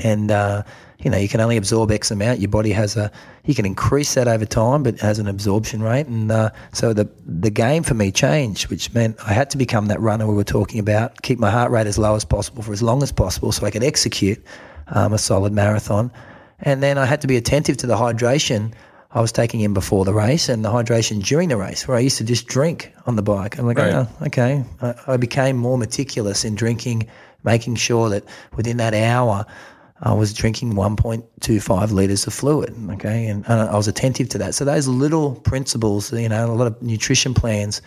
And uh, you know, you can only absorb X amount. Your body has a you can increase that over time, but it has an absorption rate. And uh, so the the game for me changed, which meant I had to become that runner we were talking about, keep my heart rate as low as possible for as long as possible, so I could execute um, a solid marathon. And then I had to be attentive to the hydration I was taking in before the race and the hydration during the race, where I used to just drink on the bike. I'm like, Right. oh, okay. I, I became more meticulous in drinking, making sure that within that hour, I was drinking 1.25 liters of fluid. Okay, and, I was attentive to that. So those little principles, you know, a lot of nutrition plans,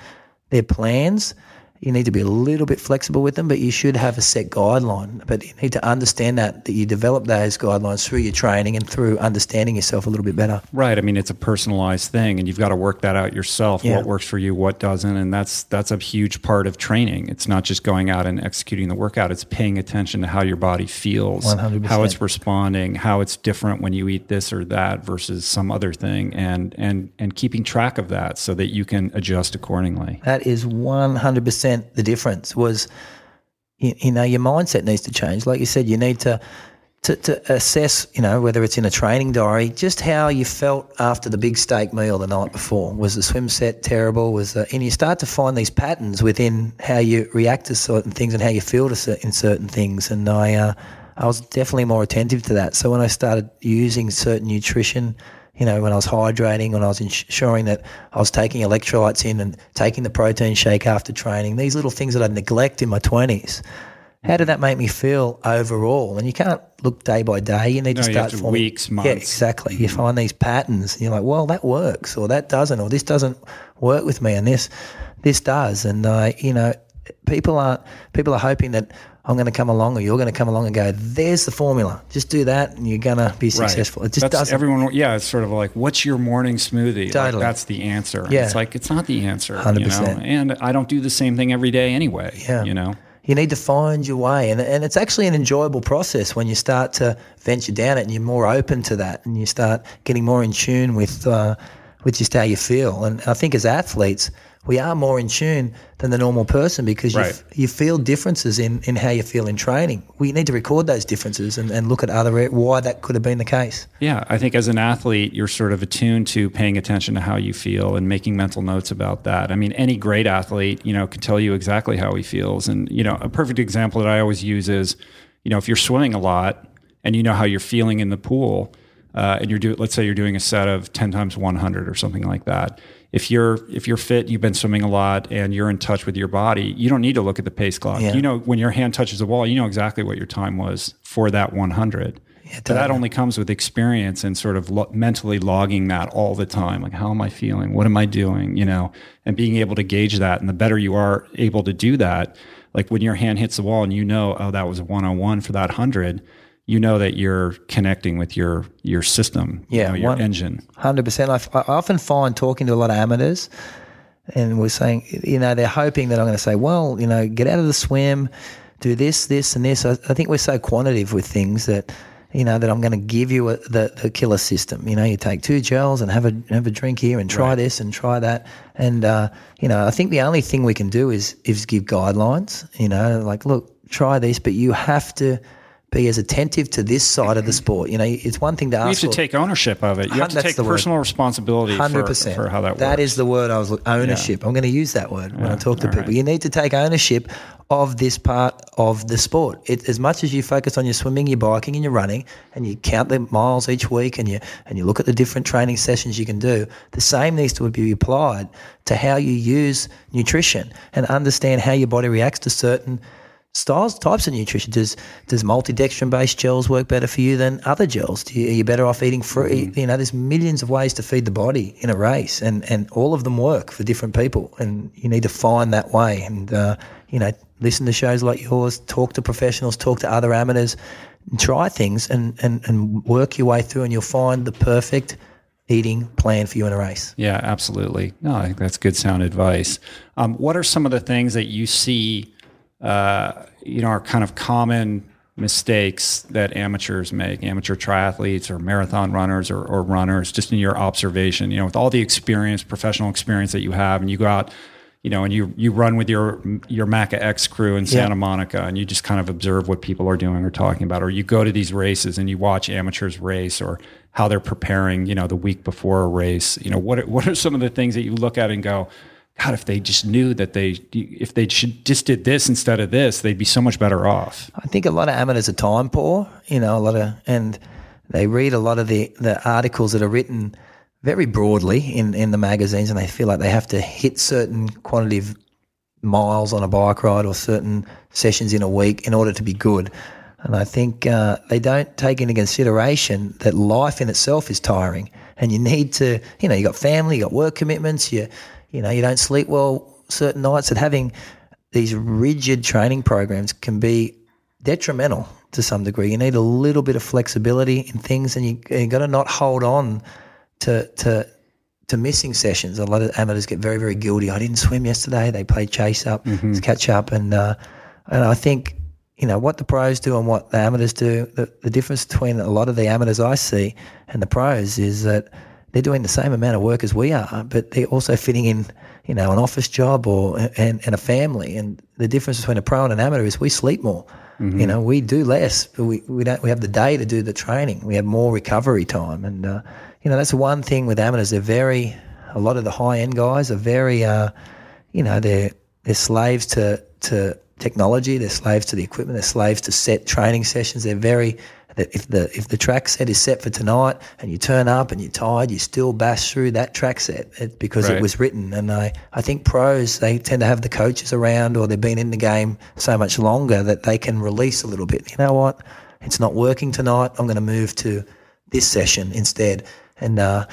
they're plans. You need to be a little bit flexible with them, but you should have a set guideline. But you need to understand that that you develop those guidelines through your training and through understanding yourself a little bit better. Right. I mean, it's a personalized thing, and you've got to work that out yourself. Yeah. What works for you, what doesn't, and that's that's a huge part of training. It's not just going out and executing the workout; it's paying attention to how your body feels, 100%. how it's responding, how it's different when you eat this or that versus some other thing, and and and keeping track of that so that you can adjust accordingly. That is 100% the difference was, you, you know, your mindset needs to change. Like you said, you need to, to, to assess, you know, whether it's in a training diary, just how you felt after the big steak meal the night before. Was the swim set terrible? Was the, and you start to find these patterns within how you react to certain things and how you feel to cer- in certain things. And I, uh, I was definitely more attentive to that. So when I started using certain nutrition, you know, when I was hydrating, when I was ensuring that I was taking electrolytes in and taking the protein shake after training, these little things that I'd neglect in my 20s. How did that make me feel overall? And you can't look day by day. You need No, to start to forming weeks, Yeah, months. exactly. You find these patterns. And you're like, well, that works, or that doesn't, or this doesn't work with me, and this this does. And uh, you know, people aren't. People are hoping that I'm going to come along, or you're going to come along and go, there's the formula. Just do that, and you're going to be successful. It just That's doesn't. Everyone, yeah, it's sort of like, what's your morning smoothie? Like, that's the answer. Yeah. It's like it's not the answer. You 100%. know? And I don't do the same thing every day anyway. Yeah. You know. You need to find your way, and and it's actually an enjoyable process when you start to venture down it, and you're more open to that, and you start getting more in tune with uh, with just how you feel. And I think as athletes, we are more in tune than the normal person because you, f- you feel differences in, in how you feel in training. We need to record those differences and, and look at other why that could have been the case. Yeah, I think as an athlete, you're sort of attuned to paying attention to how you feel and making mental notes about that. I mean, any great athlete, you know, can tell you exactly how he feels. And, you know, a perfect example that I always use is, you know, if you're swimming a lot and you know how you're feeling in the pool, uh, and you're doing, let's say you're doing a set of 10 times 100 or something like that. If you're if you're fit, you've been swimming a lot, and you're in touch with your body, you don't need to look at the pace clock. Yeah. You know when your hand touches the wall, you know exactly what your time was for that 100. But that only comes with experience and sort of lo- mentally logging that all the time. Like, how am I feeling? What am I doing? You know, and being able to gauge that. And the better you are able to do that, like when your hand hits the wall and you know, oh, that was a one on one for that 100, you know that you're connecting with your your system, you Yeah, know, your one- engine. Hundred percent. I often find talking to a lot of amateurs, and we're saying, you know, they're hoping that I'm going to say, well, you know, get out of the swim, do this, this, and this. I, I think we're so quantitative with things that, you know, that I'm going to give you a, the the killer system. You know, you take two gels and have a have a drink here and try this and try that, and uh, you know, I think the only thing we can do is is give guidelines. You know, like look, try this, but you have to. Be as attentive to this side of the mm-hmm. sport. You know, it's one thing to ask. You have to for- take ownership of it. You have to take the word. personal responsibility Hundred percent for how that works. That is the word I was ownership. I'm going to use that word when I talk to all people. right. You need to take ownership of this part of the sport. It, as much as you focus on your swimming, your biking, and your running, and you count the miles each week, and you and you look at the different training sessions you can do, the same needs to be applied to how you use nutrition and understand how your body reacts to certain styles, types of nutrition. Does does maltodextrin based gels work better for you than other gels? Do you, are you better off eating fruit? You know, there's millions of ways to feed the body in a race, and and all of them work for different people, and you need to find that way. And uh, you know, listen to shows like yours, talk to professionals, talk to other amateurs, try things, and and and work your way through, and you'll find the perfect eating plan for you in a race. Yeah, absolutely. No, I think that's good sound advice. Um, what are some of the things that you see? Uh, you know, are kind of common mistakes that amateurs make, amateur triathletes or marathon runners or, or, runners, just in your observation, you know, with all the experience, professional experience that you have, and you go out, you know, and you you run with your your MaccaX crew in Santa yeah. Monica, and you just kind of observe what people are doing or talking about, or you go to these races and you watch amateurs race or how they're preparing, you know, the week before a race. You know, what what are some of the things that you look at and go, God, if they just knew that they, if they should, just did this instead of this, they'd be so much better off. I think a lot of amateurs are time poor, you know, a lot of, and they read a lot of the, the articles that are written very broadly in, in the magazines and they feel like they have to hit certain quantity of miles on a bike ride or certain sessions in a week in order to be good. And I think uh, they don't take into consideration that life in itself is tiring and you need to, you know, you got family, you got work commitments, you, you know, you don't sleep well certain nights, and having these rigid training programs can be detrimental to some degree. You need a little bit of flexibility in things, and you you got to not hold on to to to missing sessions. A lot of amateurs get very very guilty. I didn't swim yesterday. They play chase up, mm-hmm. catch up, and uh, and I think you know what the pros do and what the amateurs do. The, the difference between a lot of the amateurs I see and the pros is that they're doing the same amount of work as we are, but they're also fitting in, you know, an office job or and, and a family. And the difference between a pro and an amateur is we sleep more. Mm-hmm. You know, we do less, but we, we don't. We have the day to do the training. We have more recovery time, and uh, you know that's one thing with amateurs. They're very a lot of the high end guys are very, uh, you know, they're they're slaves to to technology. They're slaves to the equipment. They're slaves to set training sessions. They're very that if the if the track set is set for tonight and you turn up and you're tired, you still bash through that track set it, because right. it was written. And I, I think pros they tend to have the coaches around or they've been in the game so much longer that they can release a little bit. You know what? It's not working tonight. I'm going to move to this session instead, and uh,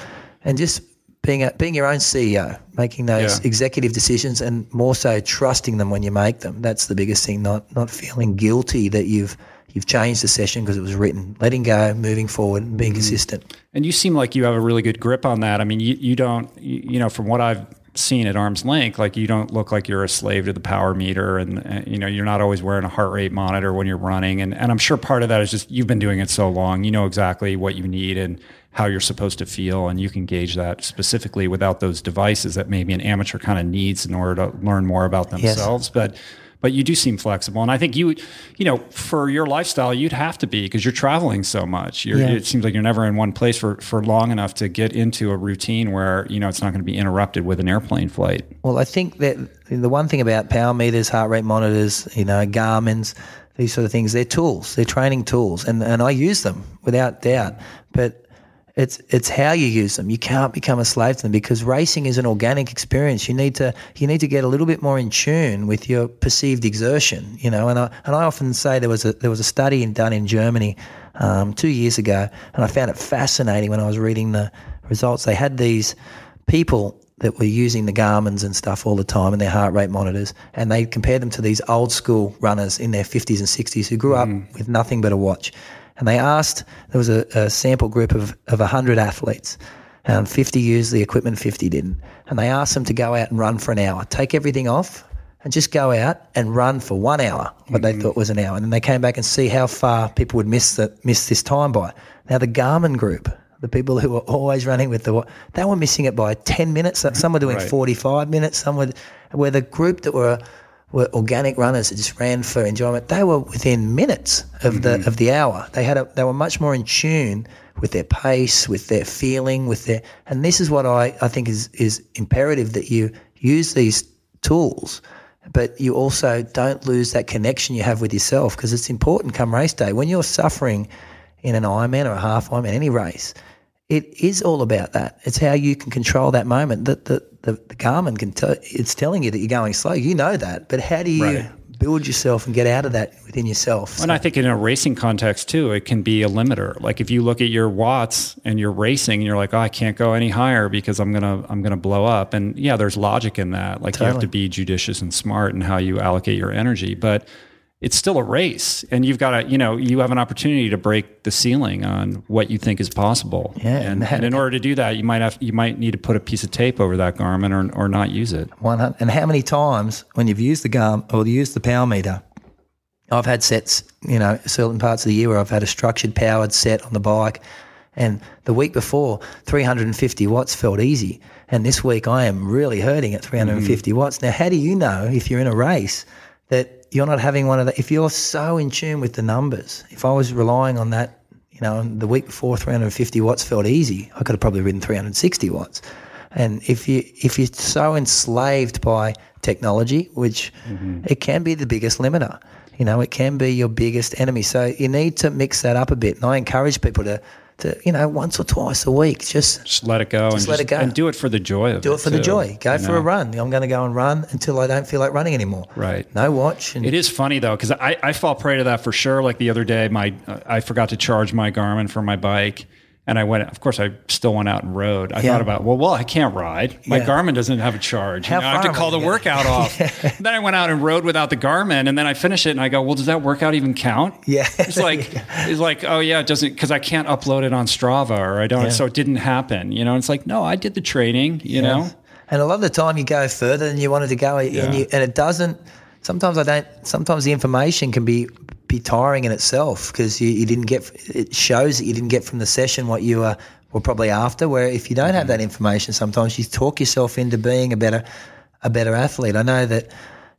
and just being a, being your own CEO, making those yeah. executive decisions, and more so trusting them when you make them. That's the biggest thing. Not not feeling guilty that you've you've changed the session because it was written. Letting go, moving forward, and being mm-hmm. consistent. And you seem like you have a really good grip on that. I mean, you, you don't, you, you know, from what I've seen at arm's length, like you don't look like you're a slave to the power meter, and, and, you know you're not always wearing a heart rate monitor when you're running. And and I'm sure part of that is just you've been doing it so long, you know exactly what you need and how you're supposed to feel, and you can gauge that specifically without those devices that maybe an amateur kind of needs in order to learn more about themselves. Yes. But but you do seem flexible. And I think you, you know, for your lifestyle, you'd have to be because you're traveling so much. Yeah. It seems like you're never in one place for, for long enough to get into a routine where, you know, it's not going to be interrupted with an airplane flight. Well, I think that the one thing about power meters, heart rate monitors, you know, Garmin's, these sort of things, they're tools, they're training tools. And, and I use them without doubt. But it's it's how you use them. You can't become a slave to them because racing is an organic experience. You need to you need to get a little bit more in tune with your perceived exertion. You know, and I and I often say there was a there was a study in, done in Germany um, two years ago, and I found it fascinating when I was reading the results. They had these people that were using the Garmin's and stuff all the time and their heart rate monitors, and they compared them to these old school runners in their 50s and 60s who grew mm. up with nothing but a watch and they asked there was a, a sample group of of hundred athletes. and 50 used the equipment, 50 didn't. And they asked them to go out and run for an hour, take everything off, and just go out and run for one hour, what mm-hmm. they thought was an hour. And then they came back and see how far people would miss the, miss this time by. Now the Garmin group, the people who were always running with the they were missing it by 10 minutes. Some were doing right. 45 minutes. Some were where the group that were were organic runners that just ran for enjoyment. They were within minutes of mm-hmm. the of the hour. They had a, they were much more in tune with their pace, with their feeling, with their and this is what I, I think is is imperative that you use these tools but you also don't lose that connection you have with yourself because it's important come race day. When you're suffering in an Ironman or a half Ironman, any race, it is all about that. It's how you can control that moment. That the, the, the Garmin can tell it's telling you that you're going slow. You know that, but how do you Right. build yourself and get out of that within yourself? And I think in a racing context too, it can be a limiter. Like if you look at your watts and you're racing, and you're like, oh, I can't go any higher because I'm gonna I'm gonna blow up. And yeah, there's logic in that. Like you have to be judicious and smart in how you allocate your energy, but it's still a race, and you've got to you know you have an opportunity to break the ceiling on what you think is possible. Yeah, and, and- and in order to do that, you might have you might need to put a piece of tape over that Garmin or or not use it. One hundred. And how many times when you've used the Garm or used the power meter, I've had sets, you know, certain parts of the year where I've had a structured powered set on the bike, and the week before, 350 watts felt easy, and this week I am really hurting at 350 mm. watts. Now, how do you know if you're in a race that you're not having one of the? If you're so in tune with the numbers, if I was relying on that, you know, the week before 350 watts felt easy, I could have probably ridden 360 watts. And if you if you're so enslaved by technology, which mm-hmm. it can be the biggest limiter, you know, it can be your biggest enemy. So you need to mix that up a bit. And I encourage people to to you know once or twice a week just Just let it go and let it go. and do it for the joy of it. do it for the joy. Go for know? a run. I'm going to go and run until I don't feel like running anymore. Right. No watch. And It is funny though, because I, I fall prey to that for sure. Like the other day, my uh, I forgot to charge my Garmin for my bike, and I went. Of course, I still went out and rode. I Yeah. thought about well, well, I can't ride. My Yeah. Garmin doesn't have a charge. You know, I have to call the workout off. then I went out and rode without the Garmin, and then I finish it, and I go, well, does that workout even count? Yeah. It's like it's like oh yeah, it doesn't because I can't upload it on Strava or I don't, so it didn't happen. You know, it's like no, I did the training. You know. And a lot of the time you go further than you wanted to go, and, you, and it doesn't. Sometimes I don't. Sometimes the information can be be tiring in itself because you, you didn't get. It shows that you didn't get from the session what you were were probably after. Where if you don't have mm-hmm. that information, sometimes you talk yourself into being a better a better athlete. I know that.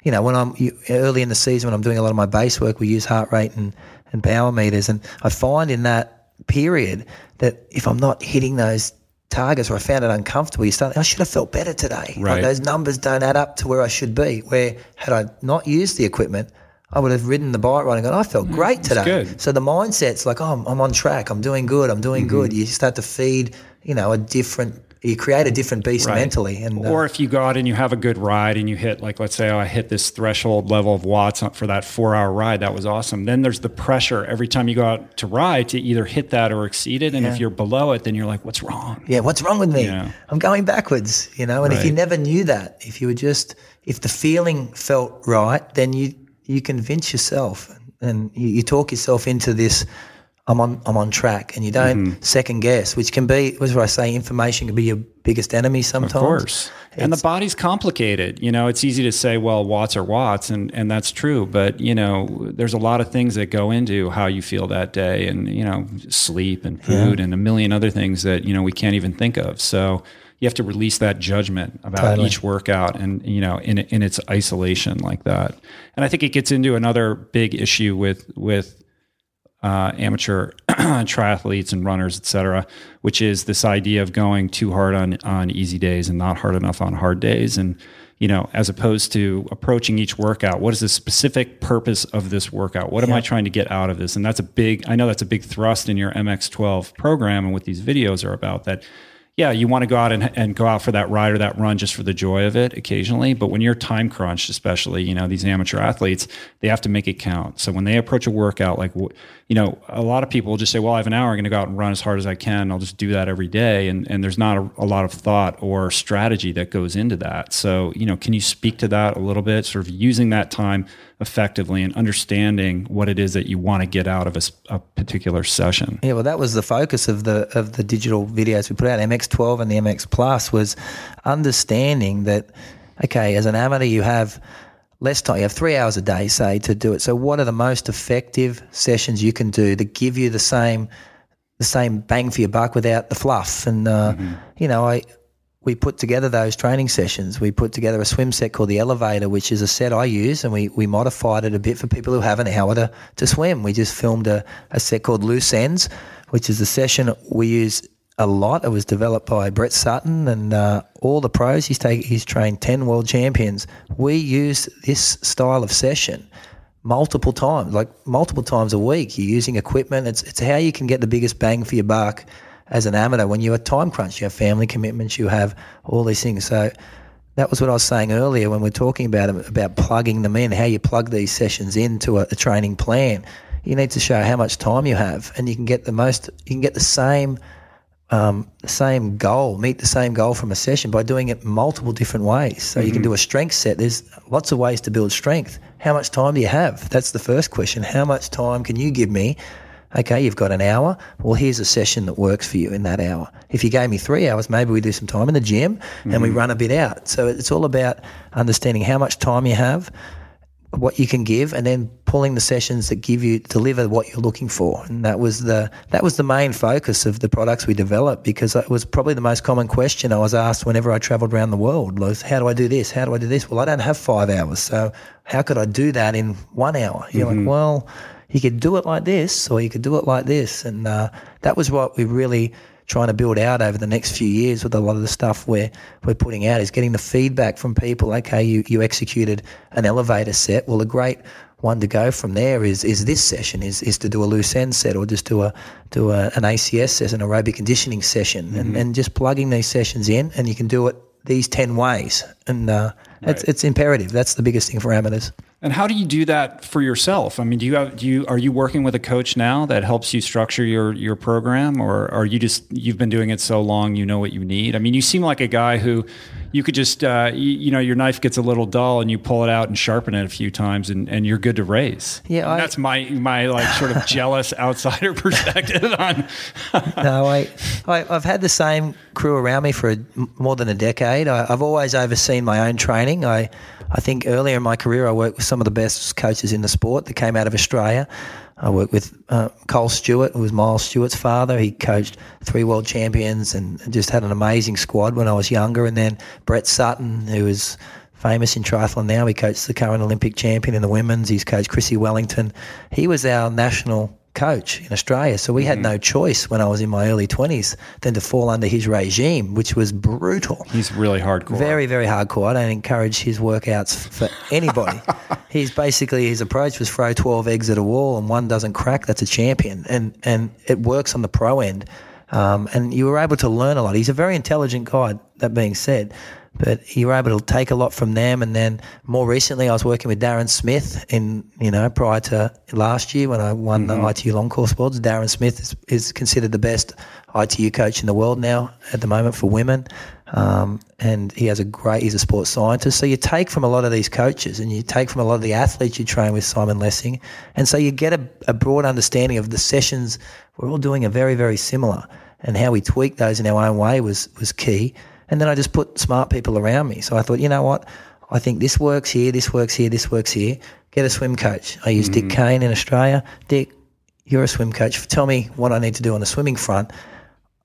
You know, when I'm you, early in the season, when I'm doing a lot of my base work, we use heart rate and, and power meters, and I find in that period that if I'm not hitting those targets or I found it uncomfortable, you start, I should have felt better today. Like Right. those numbers don't add up to where I should be. Where had I not used the equipment, I would have ridden the bike ride and gone, I felt great today. good. So the mindset's like, oh, I'm, I'm on track. I'm doing good. I'm doing good. Mm-hmm. You start to feed, you know, a different, you create a different beast Right. mentally. And uh, or if you go out and you have a good ride and you hit like let's say oh, I hit this threshold level of watts for that four hour ride that was awesome then there's the pressure every time you go out to ride to either hit that or exceed it and if you're below it then you're like what's wrong yeah, what's wrong with me? Yeah. I'm going backwards, you know. And if you never knew that, if you were just, if the feeling felt right, then you you convince yourself and you, you talk yourself into this. I'm on I'm on track, and you don't Mm-hmm. second guess, which can be, was where I say information can be your biggest enemy sometimes. Of course. And the body's complicated. You know, it's easy to say, well, watts are watts, and, and that's true. But, you know, there's a lot of things that go into how you feel that day and, you know, sleep and food and a million other things that, you know, we can't even think of. So you have to release that judgment about Totally. each workout and, you know, in, in its isolation like that. And I think it gets into another big issue with, with, uh, amateur triathletes and runners, et cetera, which is this idea of going too hard on on easy days and not hard enough on hard days, and you know, as opposed to approaching each workout, what is the specific purpose of this workout? What am I trying to get out of this? And that's a big, I know that's a big thrust in your MX12 program and what these videos are about. That yeah, you want to go out and, and go out for that ride or that run just for the joy of it occasionally. But when you're time crunched, especially, you know, these amateur athletes, they have to make it count. So when they approach a workout, like, you know, a lot of people just say, well, I have an hour, I'm going to go out and run as hard as I can. I'll just do that every day. And, and there's not a, a lot of thought or strategy that goes into that. So, you know, can you speak to that a little bit, sort of using that time effectively and understanding what it is that you want to get out of a particular session? Yeah, well, that was the focus of the of the digital videos we put out. MX12 and the MX Plus was understanding that okay, as an amateur, you have less time. You have three hours a day, say, to do it. So, what are the most effective sessions you can do that give you the same the same bang for your buck without the fluff? And uh, you know, I we put together those training sessions. We put together a swim set called the Elevator, which is a set I use, and we, we modified it a bit for people who have an hour to, to swim. We just filmed a, a set called Loose Ends, which is a session we use a lot. It was developed by Brett Sutton and uh, all the pros. He's take, he's trained ten world champions. We use this style of session multiple times, like multiple times a week. You're using equipment. It's it's how you can get the biggest bang for your buck as an amateur when you're time crunch. You have family commitments. You have all these things. So that was what I was saying earlier when we are talking about about plugging them in. How you plug these sessions into a, a training plan. You need to show how much time you have, and you can get the most. You can get the same um, the same goal, meet the same goal from a session by doing it multiple different ways. So mm-hmm. you can mm-hmm. do a strength set. There's lots of ways to build strength. How much time do you have? That's the first question. How much time can you give me? Okay, you've got an hour. Well, here's a session that works for you in that hour. If you gave me three hours, maybe we do some time in the gym mm-hmm. and we mm-hmm. run a bit out. So it's all about understanding how much time you have, what you can give and then pulling the sessions that give you deliver what you're looking for. And that was the that was the main focus of the products we developed because it was probably the most common question I was asked whenever I traveled around the world was how do I do this? How do I do this? Well I don't have 5 hours so how could I do that in 1 hour? You're mm-hmm. like well you could do it like this or you could do it like this. And uh, that was what we really trying to build out over the next few years with a lot of the stuff we're we're putting out is getting the feedback from people. Okay, you you executed an elevator set. Well, a great one to go from there is is this session is is to do a loose end set or just do a do a, an ACS session, an aerobic conditioning session, mm-hmm. and, and just plugging these sessions in, and you can do it these ten ways, and uh, right. it's it's imperative. That's the biggest thing for amateurs. And how do you do that for yourself? I mean, do you have do you are you working with a coach now that helps you structure your your program, or are you just you've been doing it so long you know what you need? I mean, you seem like a guy who you could just uh, you, you, know your knife gets a little dull and you pull it out and sharpen it a few times and, and you're good to race. Yeah, I, that's my my like sort of jealous outsider perspective on. no, I, I have had the same crew around me for a, more than a decade. I, I've always overseen my own training. I I think earlier in my career, I worked with some of the best coaches in the sport that came out of Australia. I worked with uh, Col Stewart, who was Miles Stewart's father. He coached three world champions and just had an amazing squad when I was younger. And then Brett Sutton, who is famous in triathlon now. He coached the current Olympic champion in the women's. He's coached Chrissie Wellington. He was our national coach in Australia. So we mm-hmm. had no choice when I was in my early 20s than to fall under his regime, which was brutal. He's really hardcore. Very, very hardcore. I don't encourage his workouts for anybody. He's basically, his approach was throw 12 eggs at a wall and one doesn't crack, that's a champion. And, and it works on the pro end. Um, and you were able to learn a lot. He's a very intelligent guy, that being said but you were able to take a lot from them. And then more recently, I was working with Darren Smith in, you know, prior to last year when I won mm-hmm. the ITU long course awards. Darren Smith is, is, considered the best ITU coach in the world now at the moment for women. Um, and he has a great, he's a sports scientist. So you take from a lot of these coaches and you take from a lot of the athletes you train with Simon Lessing. And so you get a, a broad understanding of the sessions we're all doing are very, very similar. And how we tweak those in our own way was, was key. And then I just put smart people around me. So I thought, you know what? I think this works here, this works here, this works here. Get a swim coach. I use mm-hmm. Dick Caine in Australia. Dick, you're a swim coach. Tell me what I need to do on the swimming front.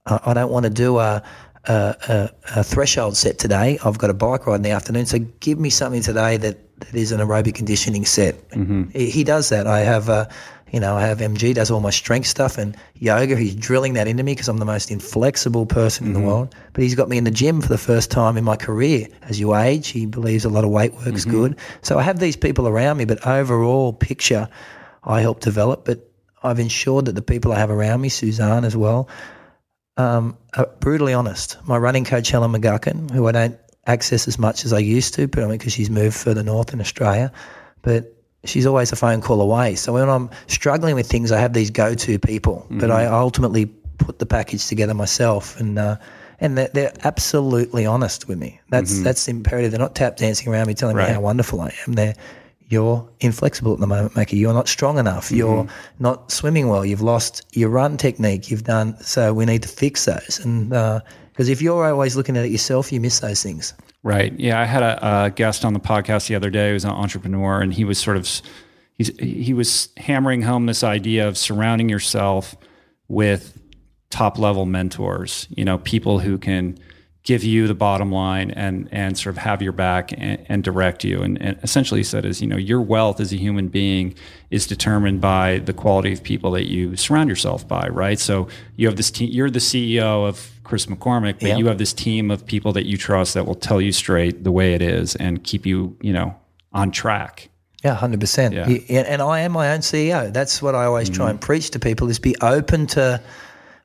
Uh, I don't want to do a, a, a, a, threshold set today. I've got a bike ride in the afternoon. So give me something today that, that is an aerobic conditioning set. Mm-hmm. He, he, does that. I have a, you know, I have MG does all my strength stuff and yoga. He's drilling that into me because I'm the most inflexible person mm-hmm. in the mm-hmm. world. But he's got me in the gym for the first time in my career. As you age, he believes a lot of weight work is mm-hmm. good. So I have these people around me, but overall picture I help develop. But I've ensured that the people I have around me, Suzanne as well, um, are brutally honest. My running coach, Helen McGuckin, who I don't access as much as I used to, but because she's moved further north in Australia. But she's always a phone call away. So when I'm struggling with things, I have these go-to people, mm-hmm. but I ultimately put the package together myself, and uh, and they're, they're, absolutely honest with me. That's mm-hmm. that's imperative. They're not tap dancing around me, telling right. me how wonderful I am. They're you're inflexible at the moment, Mackie. You're not strong enough. Mm-hmm. You're not swimming well. You've lost your run technique. You've done so. We need to fix those. And because uh, if you're always looking at it yourself, you miss those things. Right. Yeah. I had a, a, guest on the podcast the other day who was an entrepreneur, and he was sort of he's, he was hammering home this idea of surrounding yourself with top level mentors. You know, people who can give you the bottom line and and sort of have your back and, and direct you. And, and, essentially, he said is you know your wealth as a human being is determined by the quality of people that you surround yourself by, right? So you have this team. You're the CEO of Chris McCormack, but you have this team of people that you trust that will tell you straight the way it is and keep you you know on track. Yeah, hundred percent. yeah And I am my own CEO. That's what I always mm-hmm. try and preach to people: is be open to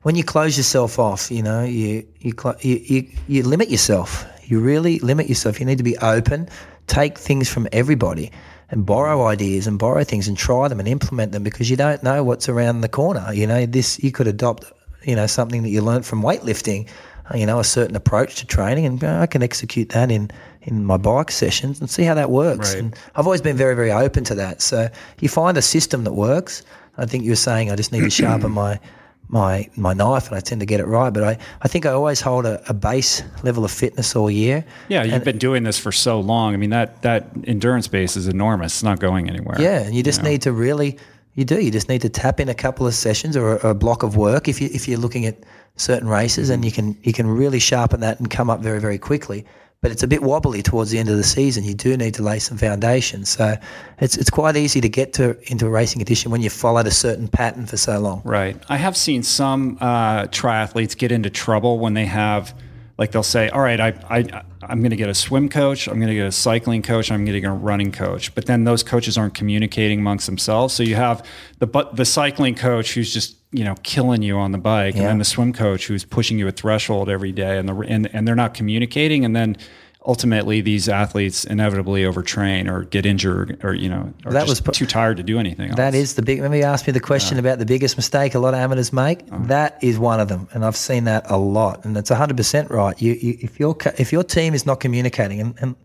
when you close yourself off, you know, you you, you you limit yourself. You really limit yourself. You need to be open, take things from everybody, and borrow ideas and borrow things and try them and implement them because you don't know what's around the corner. You know, this you could adopt, you know, something that you learned from weightlifting, uh, you know, a certain approach to training, and uh, I can execute that in in my bike sessions and see how that works. Right. And I've always been very very open to that. So you find a system that works. I think you were saying I just need to sharpen my my my knife and I tend to get it right. But I, I think I always hold a, a base level of fitness all year. Yeah, you've and, been doing this for so long. I mean that that endurance base is enormous. It's not going anywhere. Yeah, and you just you know? need to really you do. You just need to tap in a couple of sessions or a, a block of work if you if you're looking at certain races and you can you can really sharpen that and come up very, very quickly but it's a bit wobbly towards the end of the season. You do need to lay some foundation. So it's it's quite easy to get to into a racing condition when you followed a certain pattern for so long. Right. I have seen some uh, triathletes get into trouble when they have, like they'll say, "All right, I, I I'm going to get a swim coach, I'm going to get a cycling coach, I'm going to get a running coach," but then those coaches aren't communicating amongst themselves. So you have the but the cycling coach who's just you know killing you on the bike yeah. and then the swim coach who's pushing you a threshold every day and the and, and they're not communicating and then ultimately these athletes inevitably overtrain or get injured or you know or that was too tired to do anything That else. is the big let me ask me the question yeah. about the biggest mistake a lot of amateurs make uh-huh. that is one of them and I've seen that a lot and it's 100% right you, you if your if your team is not communicating and, and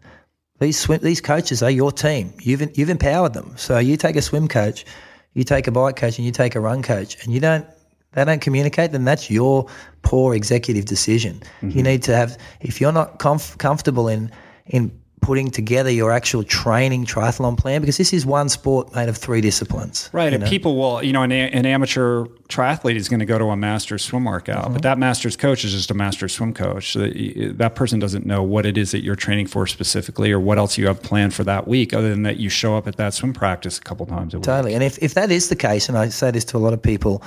these swim, these coaches are your team you've you've empowered them so you take a swim coach you take a bike coach and you take a run coach and you don't they don't communicate, then that's your poor executive decision. Mm-hmm. You need to have if you're not comf- comfortable in in putting together your actual training triathlon plan because this is one sport made of three disciplines. Right. And know? people will, you know, an, an, amateur triathlete is going to go to a master's swim workout, mm-hmm. but that master's coach is just a master swim coach. So that, that person doesn't know what it is that you're training for specifically or what else you have planned for that week other than that you show up at that swim practice a couple times a week. Totally. And if, if that is the case, and I say this to a lot of people,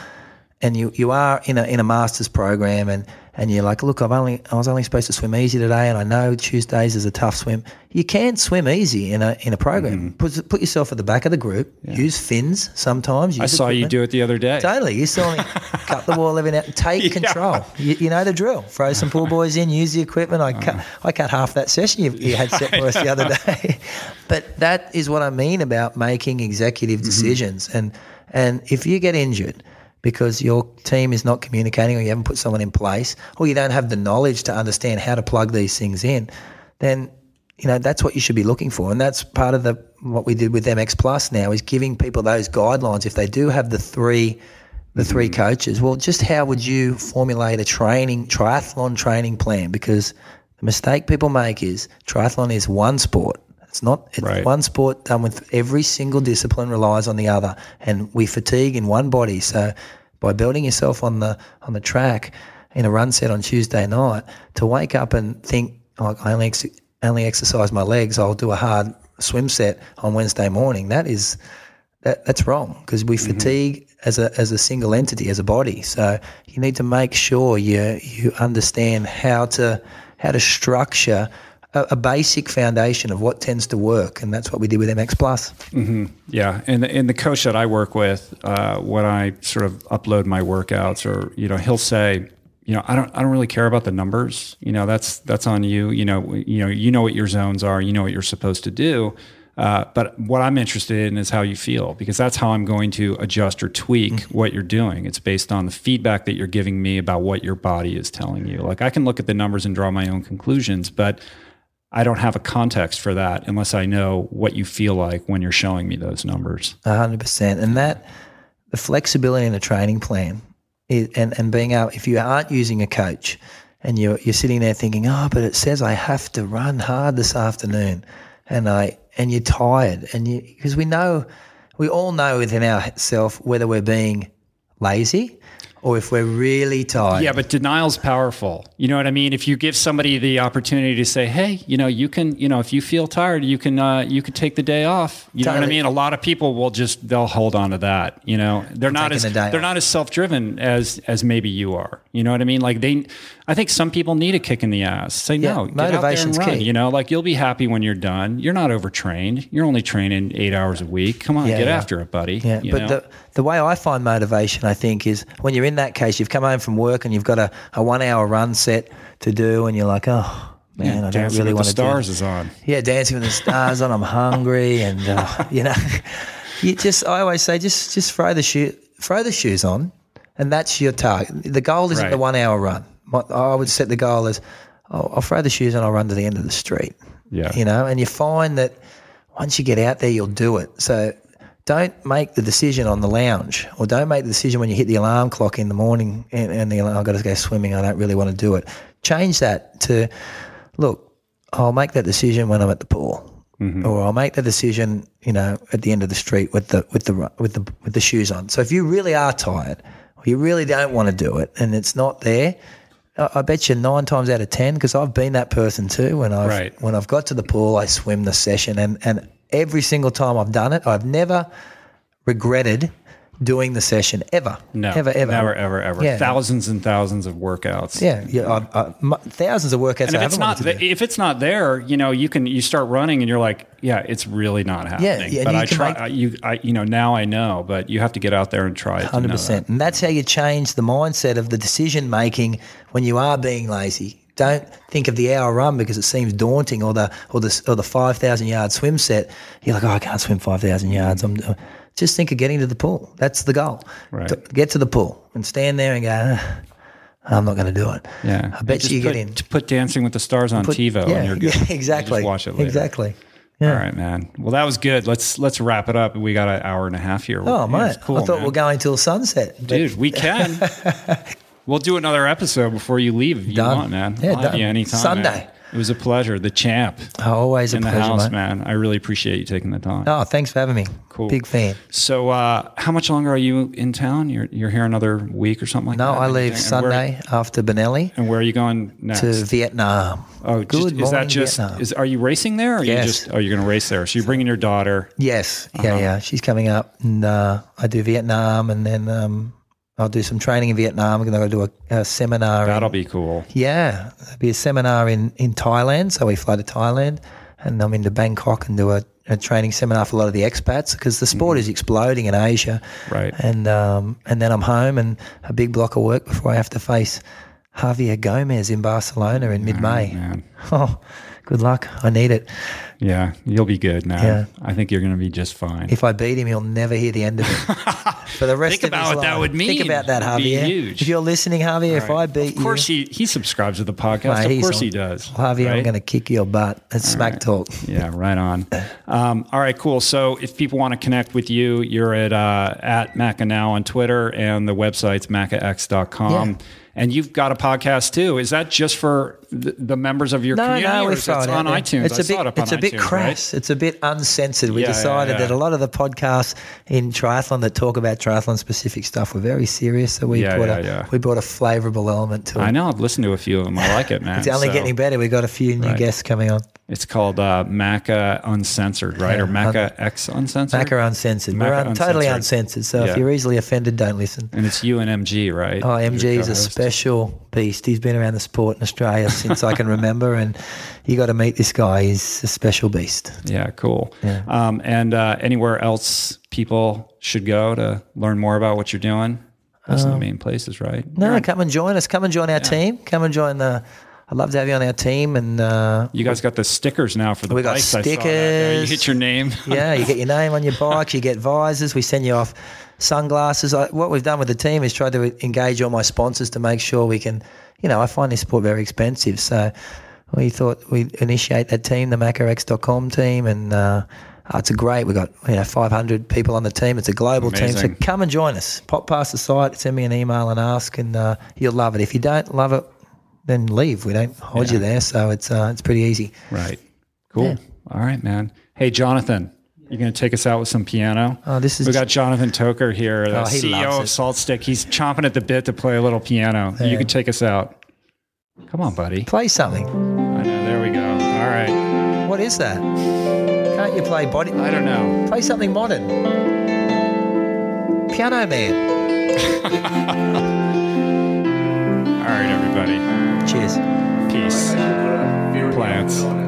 and you, you are in a in a master's program and, and you're like, look, I've only I was only supposed to swim easy today, and I know Tuesdays is a tough swim. You can swim easy in a in a program. Mm. Put put yourself at the back of the group. Yeah. Use fins sometimes. Use I saw equipment. you do it the other day. Totally, you saw me cut the wall every now. Take yeah. control. You, you, know the drill. Throw some pull boys in. Use the equipment. I cut. I cut half that session you, you had set for us the other day. but that is what I mean about making executive mm-hmm. decisions. Mm-hmm. And and if you get injured because your team is not communicating or you haven't put someone in place or you don't have the knowledge to understand how to plug these things in, then you know that's what you should be looking for. And that's part of the what we did with MX Plus now is giving people those guidelines. If they do have the three the three mm-hmm. coaches well just how would you formulate a training triathlon training plan? Because the mistake people make is triathlon is one sport it's not it's right. one sport done with every single discipline relies on the other, and we fatigue in one body. So by building yourself on the on the track in a run set on Tuesday night, to wake up and think, oh, I only ex- only exercise my legs, I'll do a hard swim set on Wednesday morning. That is that, that's wrong because we mm-hmm. fatigue as a as a single entity as a body. So you need to make sure you you understand how to how to structure a, a, basic foundation of what tends to work, and that's what we did with MX Plus. Mm-hmm. Yeah, and the, and the coach that I work with, uh, when I sort of upload my workouts, or you know, he'll say, you know, I don't I don't really care about the numbers. You know, that's that's on you. You know, you know, you know what your zones are. You know what you're supposed to do. Uh, but what I'm interested in is how you feel because that's how I'm going to adjust or tweak mm-hmm. what you're doing. It's based on the feedback that you're giving me about what your body is telling you. Like I can look at the numbers and draw my own conclusions, but I don't have a context for that unless I know what you feel like when you're showing me those numbers. 100%. And that, the flexibility in a training plan is, and, and being out, if you aren't using a coach and you're, you're sitting there thinking, oh, but it says I have to run hard this afternoon and I, and you're tired and you, because we know, we all know within ourselves whether we're being lazy or if we're really tired. Yeah, but denial's powerful. You know what I mean? If you give somebody the opportunity to say, "Hey, you know, you can, you know, if you feel tired, you can, uh, you could take the day off." You know what I mean? A lot of people will just they'll hold on to that. You know, they're not as the they're off. not as self driven as as maybe you are. You know what I mean? Like they, I think some people need a kick in the ass. Say Yeah, no, get out there and motivation's run. key. You know, like you'll be happy when you're done. You're not overtrained. You're only training eight hours a week. Come on, Yeah, get yeah. after it, buddy. Yeah, but know? the the way I find motivation, I think, is when you're in that case, you've come home from work and you've got a, a one hour run set to do, and you're like, oh man, I don't Dancing really with want the to do. stars is on. Yeah, dancing with the stars on. I'm hungry, and uh, you know, you just. I always say, just just throw the shoe, throw the shoes on, and that's your target. The goal isn't Right. the one hour run. My, I would set the goal as, oh, I'll throw the shoes on. I'll run to the end of the street. Yeah. you know, and you find that once you get out there, you'll do it. So. Don't make the decision on the lounge, or don't make the decision when you hit the alarm clock in the morning and, and the alarm, I've got to go swimming. I don't really want to do it. Change that to, look, I'll make that decision when I'm at the pool, mm-hmm. or I'll make the decision, you know, at the end of the street with the with the with the with the shoes on. So if you really are tired, or you really don't want to do it, and it's not there, I, I bet you nine times out of ten, because I've been that person too. When I've Right. when I've got to the pool, I swim the session, and and every single time I've done it, I've never regretted doing the session ever, No, ever, ever, never, ever, ever. Yeah. Thousands and thousands of workouts. Yeah, yeah, I, I, m- thousands of workouts. And if it's th- if it's not there, you know, you can you start running and you're like, yeah, it's really not happening. yeah, and but I try make- I, you I you know, now I know, but you have to get out there and try it. Hundred percent, and that's how you change the mindset of the decision making when you are being lazy. Don't think of the hour run because it seems daunting, or the or the or the five thousand yard swim set. You're like, oh, I can't swim five thousand yards. I'm uh, just think of getting to the pool. That's the goal. Right. To get to the pool and stand there and go. "Ah, I'm not going to do it. Yeah. I bet Just you put, get in. to Put Dancing with the Stars on Put- TiVo yeah, and you're good. yeah, You exactly. just watch it later. Exactly. All right, man. Well, that was good. Let's let's wrap it up. We got an hour and a half here. Oh, Yeah, mate, cool, I thought man. we we're going till sunset. Dude, we can. we'll do another episode before you leave if you Done. want, man. Yeah, I'll done. you anytime. Sunday. man. It was a pleasure. The champ always a in the pleasure, house, mate. man. I really appreciate you taking the time. Oh, thanks for having me. Cool. Big fan. So, uh, how much longer are you in town? You're you're here another week or something like No, that. I leave And where- Sunday after Benelli And where are you going next? to Vietnam. oh, Good just, is that just? Vietnam. Is are you racing there? Or are you just? Oh, you're going to race there. So you're bringing your daughter. Yes, Uh-huh. yeah, yeah. She's coming up, and uh, I do Vietnam, and then um, I'll do some training in Vietnam. I'm going to go do a, a seminar. That'll be cool. yeah, there'll be a seminar in in Thailand. So we fly to Thailand, and I'm into Bangkok and do a, a training seminar for a lot of the expats because the sport is exploding in Asia. Right. And um, and then I'm home and a big block of work before I have to face Javier Gomez in Barcelona in mid May. Man. Oh, good luck. I need it. Yeah, you'll be good, man. Yeah. I think you're going to be just fine. If I beat him, he'll never hear the end of it. For the rest Think of about his what that would mean. Think about that, It'd Javier. huge. If you're listening, Javier, if I beat you, of course you, he he subscribes to the podcast. mate, of course on- he does. Javier, I'm going to kick your butt. That's smack talk. Yeah, right on. Um, all right, cool. So if people want to connect with you, you're at uh, at Macca now on Twitter, and the website's maccax.com. Yeah. And you've got a podcast too. Is that just for the, the members of your No, community, no, or we is throw it on out iTunes? It's a saw bit, it it's a bit iTunes, crass. It's a bit uncensored. We Yeah, yeah, decided yeah. that a lot of the podcasts in triathlon that talk about triathlon specific stuff were very serious. So we Yeah, brought yeah, a yeah. we brought a flavourable element to it. I know. I've listened to a few of them. I like it, man. It's only So getting better. We've got a few new Right. guests coming on. It's called uh, Macca Uncensored, right? or MaccaX Uncensored. Macca Uncensored. We're Macca un- totally Uncensored. So Yeah. if you're easily offended, don't listen. and it's you and MG, right? Oh, MG is a special beast. He's been around the sport in Australia since I can remember, and you got to meet this guy. He's a special beast. Yeah, cool. Yeah. Um, and uh, anywhere else people should go to learn more about what you're doing? That's are the main places, right? Um, No, come and join us. Come and join our team. Come and join the. I'd love to have you on our team, and uh, You guys got the stickers now for the We got bikes. I saw that. Yeah, you stickers. get your name. yeah, you get your name on your bike. You get visors. We send you off sunglasses. I, what we've done with the team is try to engage all my sponsors to make sure we can. You know, I find this sport very expensive, so we thought we'd initiate that team, the MaccaX.com team, and uh, oh, it's a great. We've got you know 500 people on the team. It's a global team, so come and join us. Pop past the site, send me an email and ask, and uh, you'll love it. If you don't love it, then leave. We don't hold you there, so it's uh, it's pretty easy. right. Cool. All right, man. Hey, Jonathan. You're going to take us out with some piano? Oh, this is We got Jonathan Toker here, the Oh, he CEO of it. SaltStick. He's chomping at the bit to play a little piano. You can take us out. Come on, buddy. play something. I know. There we go. All right. What is that? Can't you play body? I don't know. Play something modern. Piano Man. All right, everybody. Cheers. Peace. Plants.